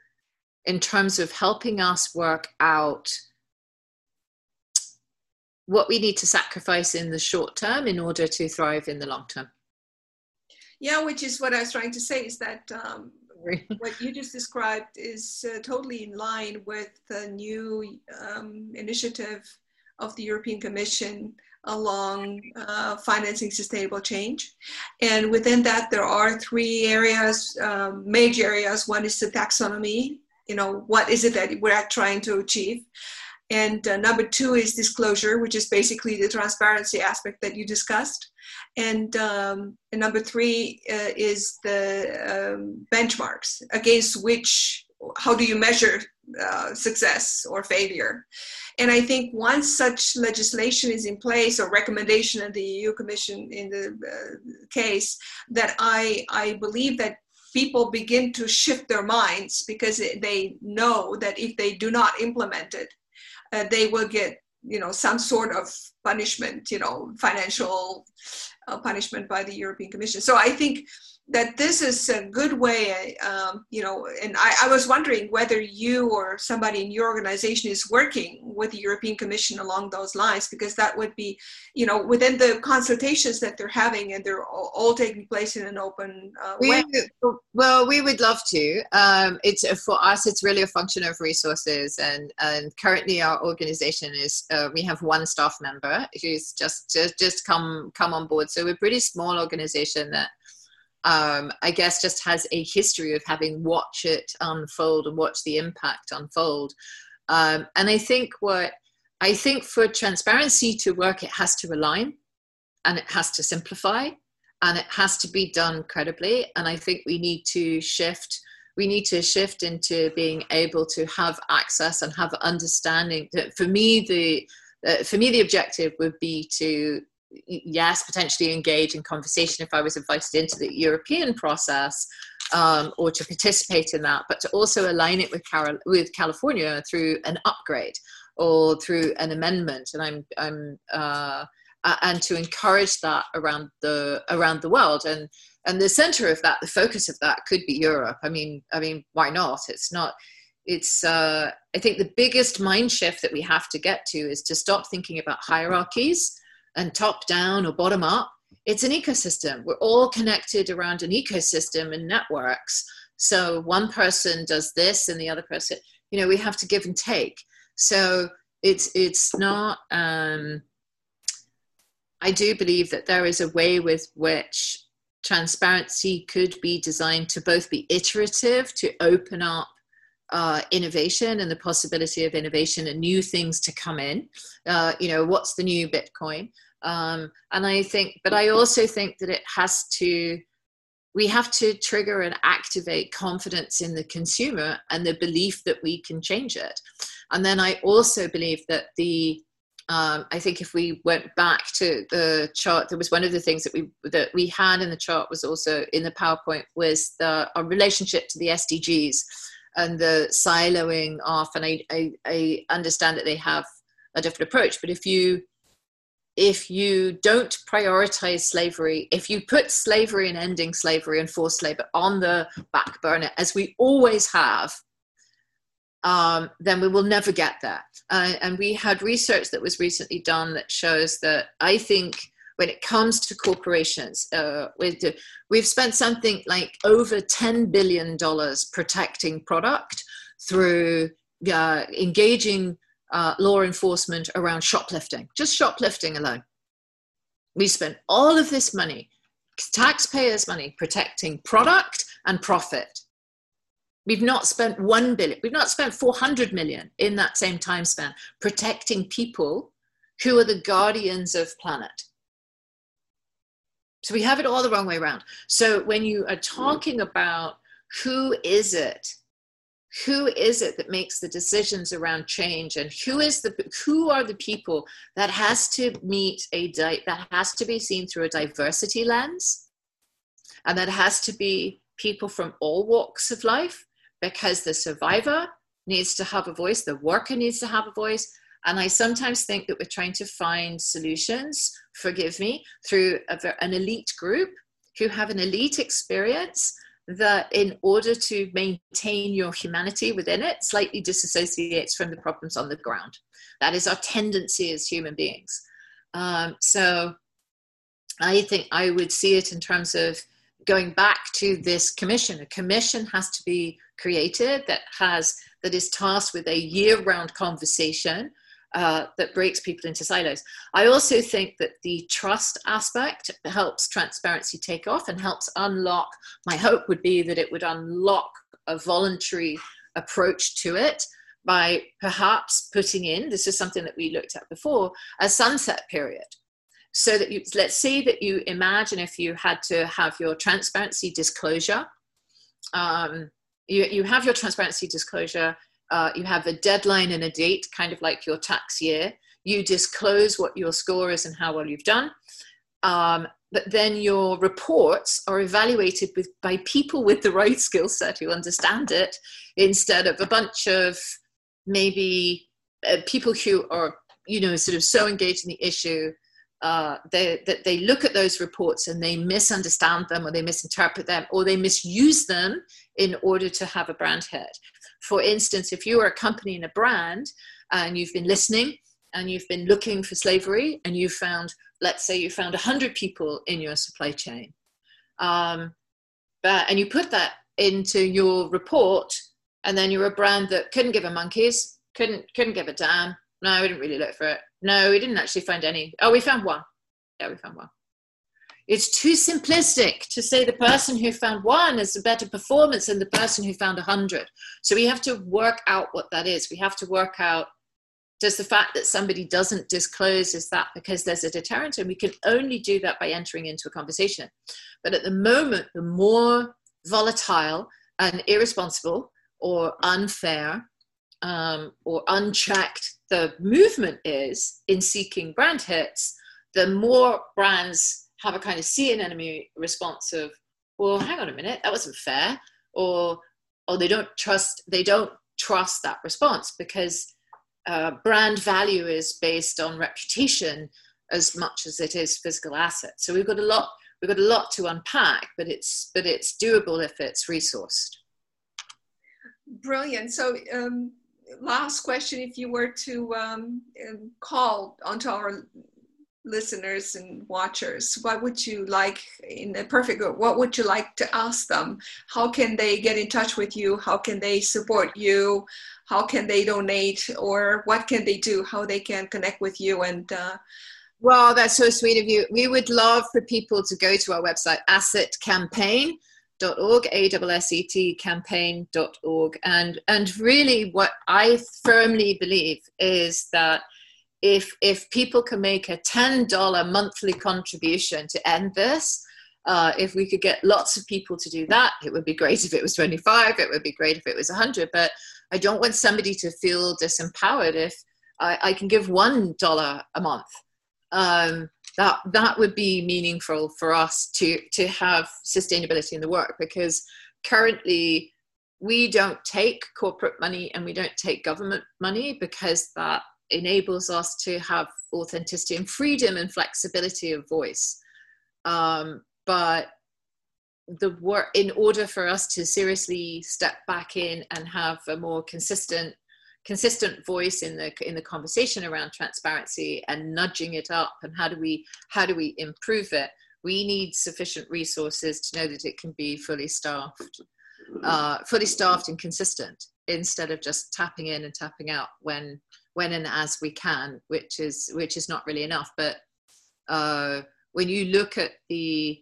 in terms of helping us work out what we need to sacrifice in the short term in order to thrive in the long term. Yeah, which is what I was trying to say is that um, what you just described is uh, totally in line with the new um, initiative of the European Commission along uh, financing sustainable change. And within that, there are three areas, um, major areas. One is the taxonomy. You know, what is it that we're trying to achieve? And uh, number two is disclosure, which is basically the transparency aspect that you discussed. And, um, and number three uh, is the um, benchmarks against which, how do you measure uh, success or failure? And I think once such legislation is in place or recommendation of the EU Commission in the uh, case, that I, I believe that people begin to shift their minds because they know that if they do not implement it, uh, they will get you know some sort of punishment you know financial uh, punishment by the european commission. So i think that this is a good way, um, you know, and I, I, was wondering whether you or somebody in your organization is working with the European Commission along those lines, because that would be, you know, within the consultations that they're having and they're all, all taking place in an open uh, we, way. Well, we would love to. Um, it's for us, it's really a function of resources, and and currently our organization is uh, we have one staff member who's just just just come come on board. So we're a pretty small organization that um, I guess just has a history of having watch it unfold and watch the impact unfold. Um, and I think what I think for transparency to work, it has to align and it has to simplify and it has to be done credibly. And I think we need to shift. We need to shift into being able to have access and have understanding. That for me, the uh, for me, the objective would be to yes, potentially engage in conversation if I was invited into the European process um, or to participate in that, but to also align it with, with California through an upgrade or through an amendment. And I'm, I'm uh, and to encourage that around the around the world. And and the center of that the focus of that could be europe. I mean i mean why not? It's not it's uh, i think the biggest mind shift that we have to get to is to stop thinking about hierarchies and top down or bottom up it's an ecosystem. We're all connected around an ecosystem and networks. So one person does this and the other person you know we have to give and take. So it's it's not um i do believe that there is a way with which transparency could be designed to both be iterative to open up uh, innovation and the possibility of innovation and new things to come in. Uh, you know, what's the new Bitcoin? Um, and I think, but I also think that it has to, we have to trigger and activate confidence in the consumer and the belief that we can change it. And then I also believe that the um, I think if we went back to the chart, there was one of the things that we that we had in the chart was also in the PowerPoint was the our relationship to the SDGs and the siloing off. And I, I, I understand that they have a different approach, but if you if you don't prioritize slavery, if you put slavery and ending slavery and forced labor on the back burner, as we always have, um, then we will never get there. Uh, and we had research that was recently done that shows that I think when it comes to corporations, uh, we've spent something like over $10 billion protecting product through uh, engaging uh, law enforcement around shoplifting, just shoplifting alone. We spent all of this money, taxpayers' money, protecting product and profit. We've not spent one billion, we've not spent 400 million in that same time span protecting people who are the guardians of planet. So we have it all the wrong way around. So when you are talking about who is it, who is it that makes the decisions around change, and who is the who are the people that has to meet a that has to be seen through a diversity lens, and that has to be people from all walks of life, because the survivor needs to have a voice, the worker needs to have a voice. And I sometimes think that we're trying to find solutions, forgive me, through a, an elite group who have an elite experience that, in order to maintain your humanity within it, slightly disassociates from the problems on the ground. That is our tendency as human beings. Um, so I think I would see it in terms of going back to this commission. A commission has to be created that has that is tasked with a year-round conversation uh, that breaks people into silos. I also think that the trust aspect helps transparency take off and helps unlock. My hope would be that it would unlock a voluntary approach to it by perhaps putting in this is something that we looked at before a sunset period so that you let's say that you imagine if you had to have your transparency disclosure um, you, you have your transparency disclosure, uh, you have a deadline and a date, kind of like your tax year. You disclose what your score is and how well you've done. Um, but then your reports are evaluated with, by people with the right skill set who understand it instead of a bunch of maybe uh, people who are you know sort of so engaged in the issue uh, they, that they look at those reports and they misunderstand them or they misinterpret them or they misuse them in order to have a brand hit. For instance, if you are a company and a brand and you've been listening and you've been looking for slavery and you found, let's say you found 100 people in your supply chain, um, but, and you put that into your report and then you're a brand that couldn't give a monkeys, couldn't, couldn't give a damn. No, we didn't really look for it. No, we didn't actually find any. Oh, we found one. Yeah, we found one. It's too simplistic to say the person who found one is a better performance than the person who found a hundred. So we have to work out what that is. We have to work out does the fact that somebody doesn't disclose is that because there's a deterrent and we can only do that by entering into a conversation but at the moment the more volatile and irresponsible or unfair um, or unchecked the movement is in seeking brand hits the more brands have a kind of see an enemy response of, well, hang on a minute, that wasn't fair, or or they don't trust they don't trust that response because uh, brand value is based on reputation as much as it is physical assets. So we've got a lot we've got a lot to unpack, but it's but it's doable if it's resourced. Brilliant. So, um, last question if you were to um, call onto our listeners and watchers what would you like in a perfect what would you like to ask them? How can they get in touch with you? How can they support you? How can they donate? Or what can they do? How they can connect with you? And uh, well that's so sweet of you. We would love for people to go to our website asset campaign org a-s-s-e-t campaign.org and and really what i firmly believe is that if if people can make a $10 monthly contribution to end this uh, if we could get lots of people to do that it would be great if it was 25 it would be great if it was 100 but i don't want somebody to feel disempowered if i, I can give one dollar a month. Um, that that would be meaningful for us to to have sustainability in the work because currently we don't take corporate money and we don't take government money because that enables us to have authenticity and freedom and flexibility of voice. Um, but the work in order for us to seriously step back in and have a more consistent consistent voice in the in the conversation around transparency and nudging it up and how do we how do we improve it we need sufficient resources to know that it can be fully staffed uh, fully staffed and consistent instead of just tapping in and tapping out when when and as we can which is which is not really enough but uh, when you look at the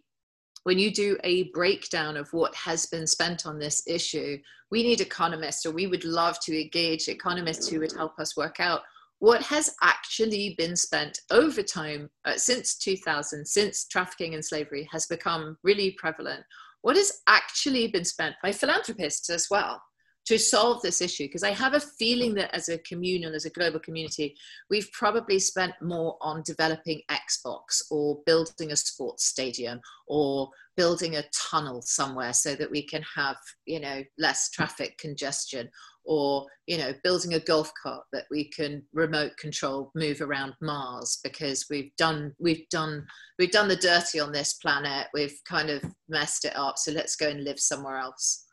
when you do a breakdown of what has been spent on this issue, we need economists, or we would love to engage economists who would help us work out what has actually been spent over time uh, since 2000, since trafficking and slavery has become really prevalent. What has actually been spent by philanthropists as well? To solve this issue because I have a feeling that as a communal, as a global community, we've probably spent more on developing Xbox or building a sports stadium or building a tunnel somewhere so that we can have, you know, less traffic congestion or, you know, building a golf cart that we can remote control, move around Mars because we've done, we've done, we've done the dirty on this planet. We've kind of messed it up. So let's go and live somewhere else.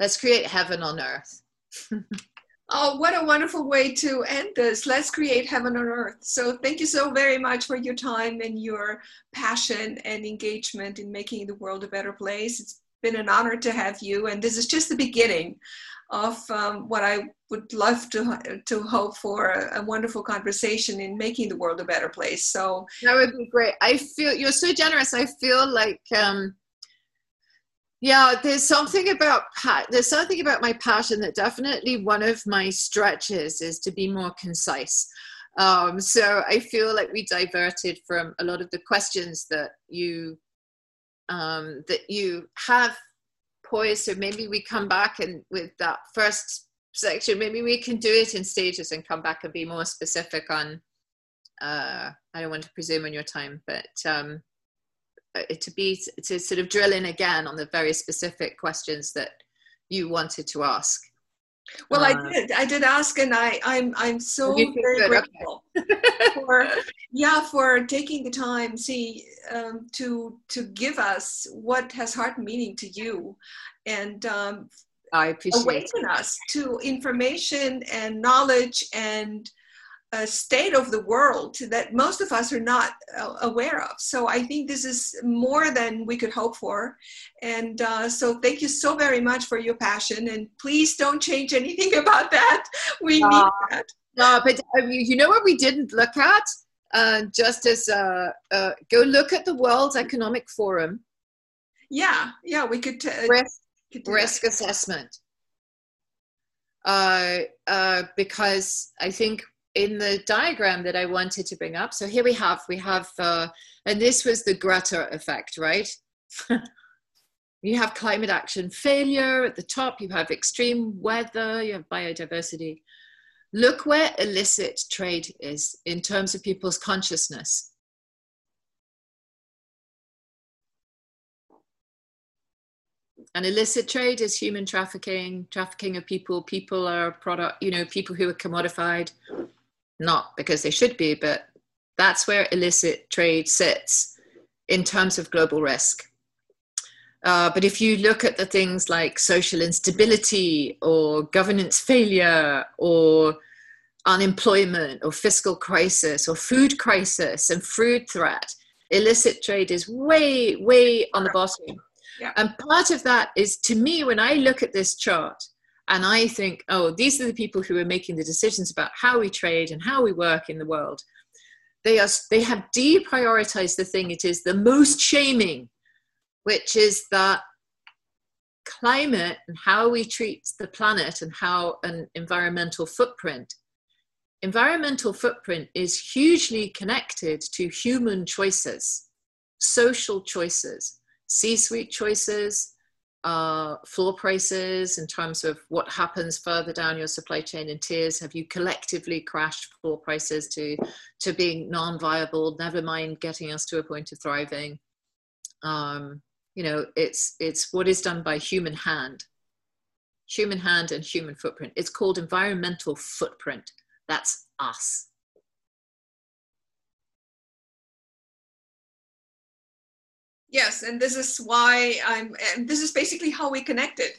Let's create heaven on earth. oh, what a wonderful way to end this. Let's create heaven on earth. So, thank you so very much for your time and your passion and engagement in making the world a better place. It's been an honor to have you, and this is just the beginning of um, what I would love to to hope for a, a, wonderful conversation in making the world a better place. So that would be great. I feel you're so generous. I feel like um, yeah there's something about there's something about my passion that definitely one of my stretches is to be more concise. Um, so i feel like we diverted from a lot of the questions that you um, that you have poised so maybe we come back and with that first section maybe we can do it in stages and come back and be more specific on uh, i don't want to presume on your time but um, to be to sort of drill in again on the very specific questions that you wanted to ask well, uh, I did. I did ask, and I, I'm, I'm so very good. grateful okay. for, yeah, for taking the time, see, um, to to give us what has heart meaning to you, and um, I appreciate awaken it. us to information and knowledge and a state of the world that most of us are not uh, aware of. So I think this is more than we could hope for. And uh, so thank you so very much for your passion. And please don't change anything about that. We uh, need that. No, but uh, you know what we didn't look at? Uh, just as uh, go look at the World Economic Forum. Yeah, yeah, we could. risk, could risk assessment. because I think in the diagram that I wanted to bring up. So here we have, we have, uh, and this was the Greta effect, right? you have climate action failure at the top, you have extreme weather, you have biodiversity. Look where illicit trade is in terms of people's consciousness. and illicit trade is human trafficking trafficking of people people are product you know people who are commodified not because they should be, but that's where illicit trade sits in terms of global risk. Uh, but if you look at the things like social instability or governance failure or unemployment or fiscal crisis or food crisis and food threat, illicit trade is way, way on the bottom. Yeah. And part of that is to me, when I look at this chart and I think, oh, these are the people who are making the decisions about how we trade and how we work in the world. They, are, they have deprioritized the thing it is the most shaming which is that climate and how we treat the planet and how an environmental footprint environmental footprint is hugely connected to human choices social choices c-suite choices floor prices in terms of what happens further down your supply chain in tiers? Have you collectively crashed floor prices to to being non-viable? Never mind getting us to a point of thriving. Um, you know it's it's what is done by human hand. Human hand and human footprint. It's called environmental footprint. That's us yes and this is why i'm and this is basically how we connected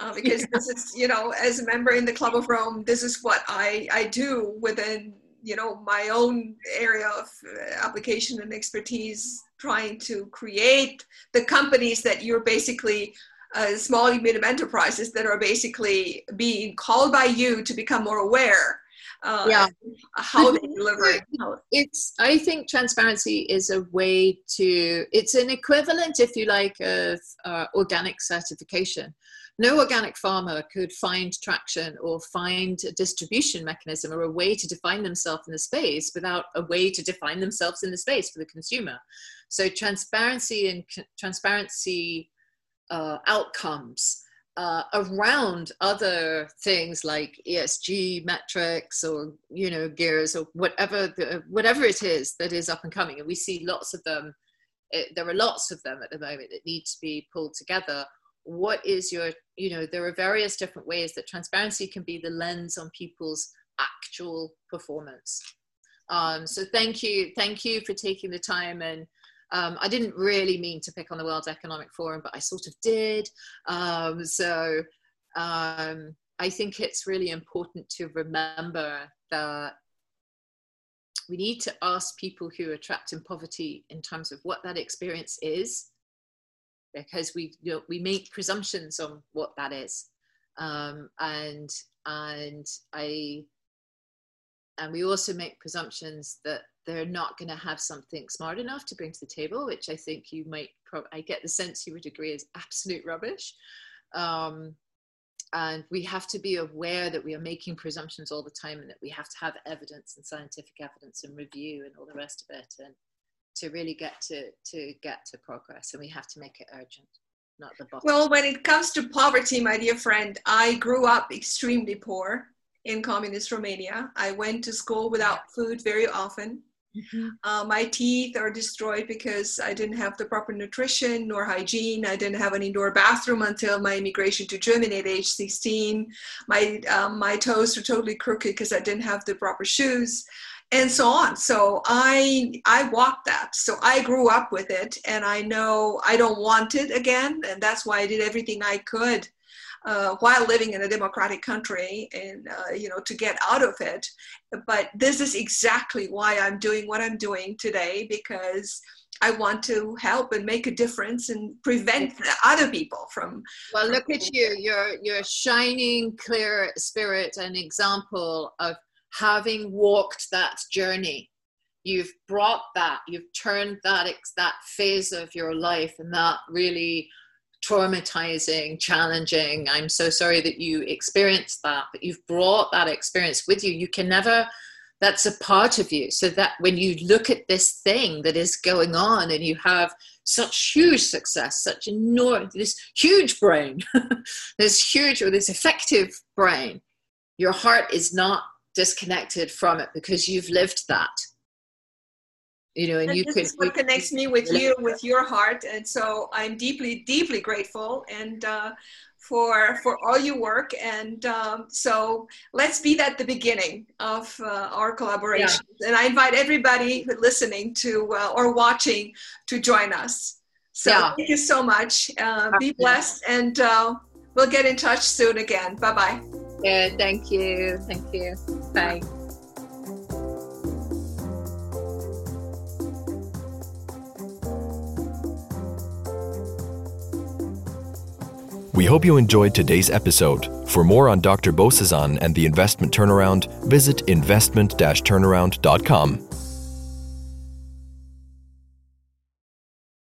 uh, because yeah. this is you know as a member in the club of rome this is what i i do within you know my own area of uh, application and expertise trying to create the companies that you're basically uh, small medium enterprises that are basically being called by you to become more aware uh, yeah. how they deliver it. It's i think transparency is a way to it's an equivalent if you like of uh, organic certification. No organic farmer could find traction or find a distribution mechanism or a way to define themselves in the space without a way to define themselves in the space for the consumer. So transparency and transparency uh, outcomes uh, around other things like ESG metrics or you know gears or whatever the, whatever it is that is up and coming, and we see lots of them. It, there are lots of them at the moment that need to be pulled together what is your you know there are various different ways that transparency can be the lens on people's actual performance um, so thank you thank you for taking the time and um, i didn't really mean to pick on the world economic forum but i sort of did. Um, so um, i think it's really important to remember that we need to ask people who are trapped in poverty in terms of what that experience is because we you know, we make presumptions on what that is, um, and and I and we also make presumptions that they're not going to have something smart enough to bring to the table, which I think you might. I get the sense you would agree is absolute rubbish. Um, and we have to be aware that we are making presumptions all the time and that we have to have evidence and scientific evidence and review and all the rest of it and to really get to to get to progress and we have to make it urgent not the bottom well when it comes to poverty my dear friend i grew up extremely poor in communist romania i went to school without food very often mm-hmm. uh, my teeth are destroyed because i didn't have the proper nutrition nor hygiene. I didn't have an indoor bathroom until my immigration to germany at age 16 my um, my toes are totally crooked because i didn't have the proper shoes and so on. So i i walked that. So i grew up with it and i know i don't want it again and that's why i did everything i could uh, while living in a democratic country and uh, you know to get out of it but this is exactly why i'm doing what i'm doing today because I want to help and make a difference and prevent other people from. Well, look at you. You're you're shining, clear spirit, an example of having walked that journey you've brought that you've turned that that phase of your life and that really traumatizing challenging. I'm so sorry that you experienced that but you've brought that experience with you. You can never that's a part of you. So that when you look at this thing that is going on and you have such huge success such enormous this huge brain this huge or this effective brain your heart is not disconnected from it because you've lived that you know and, and you this could is what connects me with you with your heart and so i'm deeply deeply grateful and uh, for for all your work and um, so let's be at the beginning of uh, our collaboration yeah. and i invite everybody listening to uh, or watching to join us So Yeah. thank you so much. Uh, be blessed, and uh, we'll get in touch soon again. Bye bye. Yeah, thank you. Thank you. Bye. We hope you enjoyed today's episode. For more on Dr. Bozesan and the investment turnaround, visit investment-turnaround.com.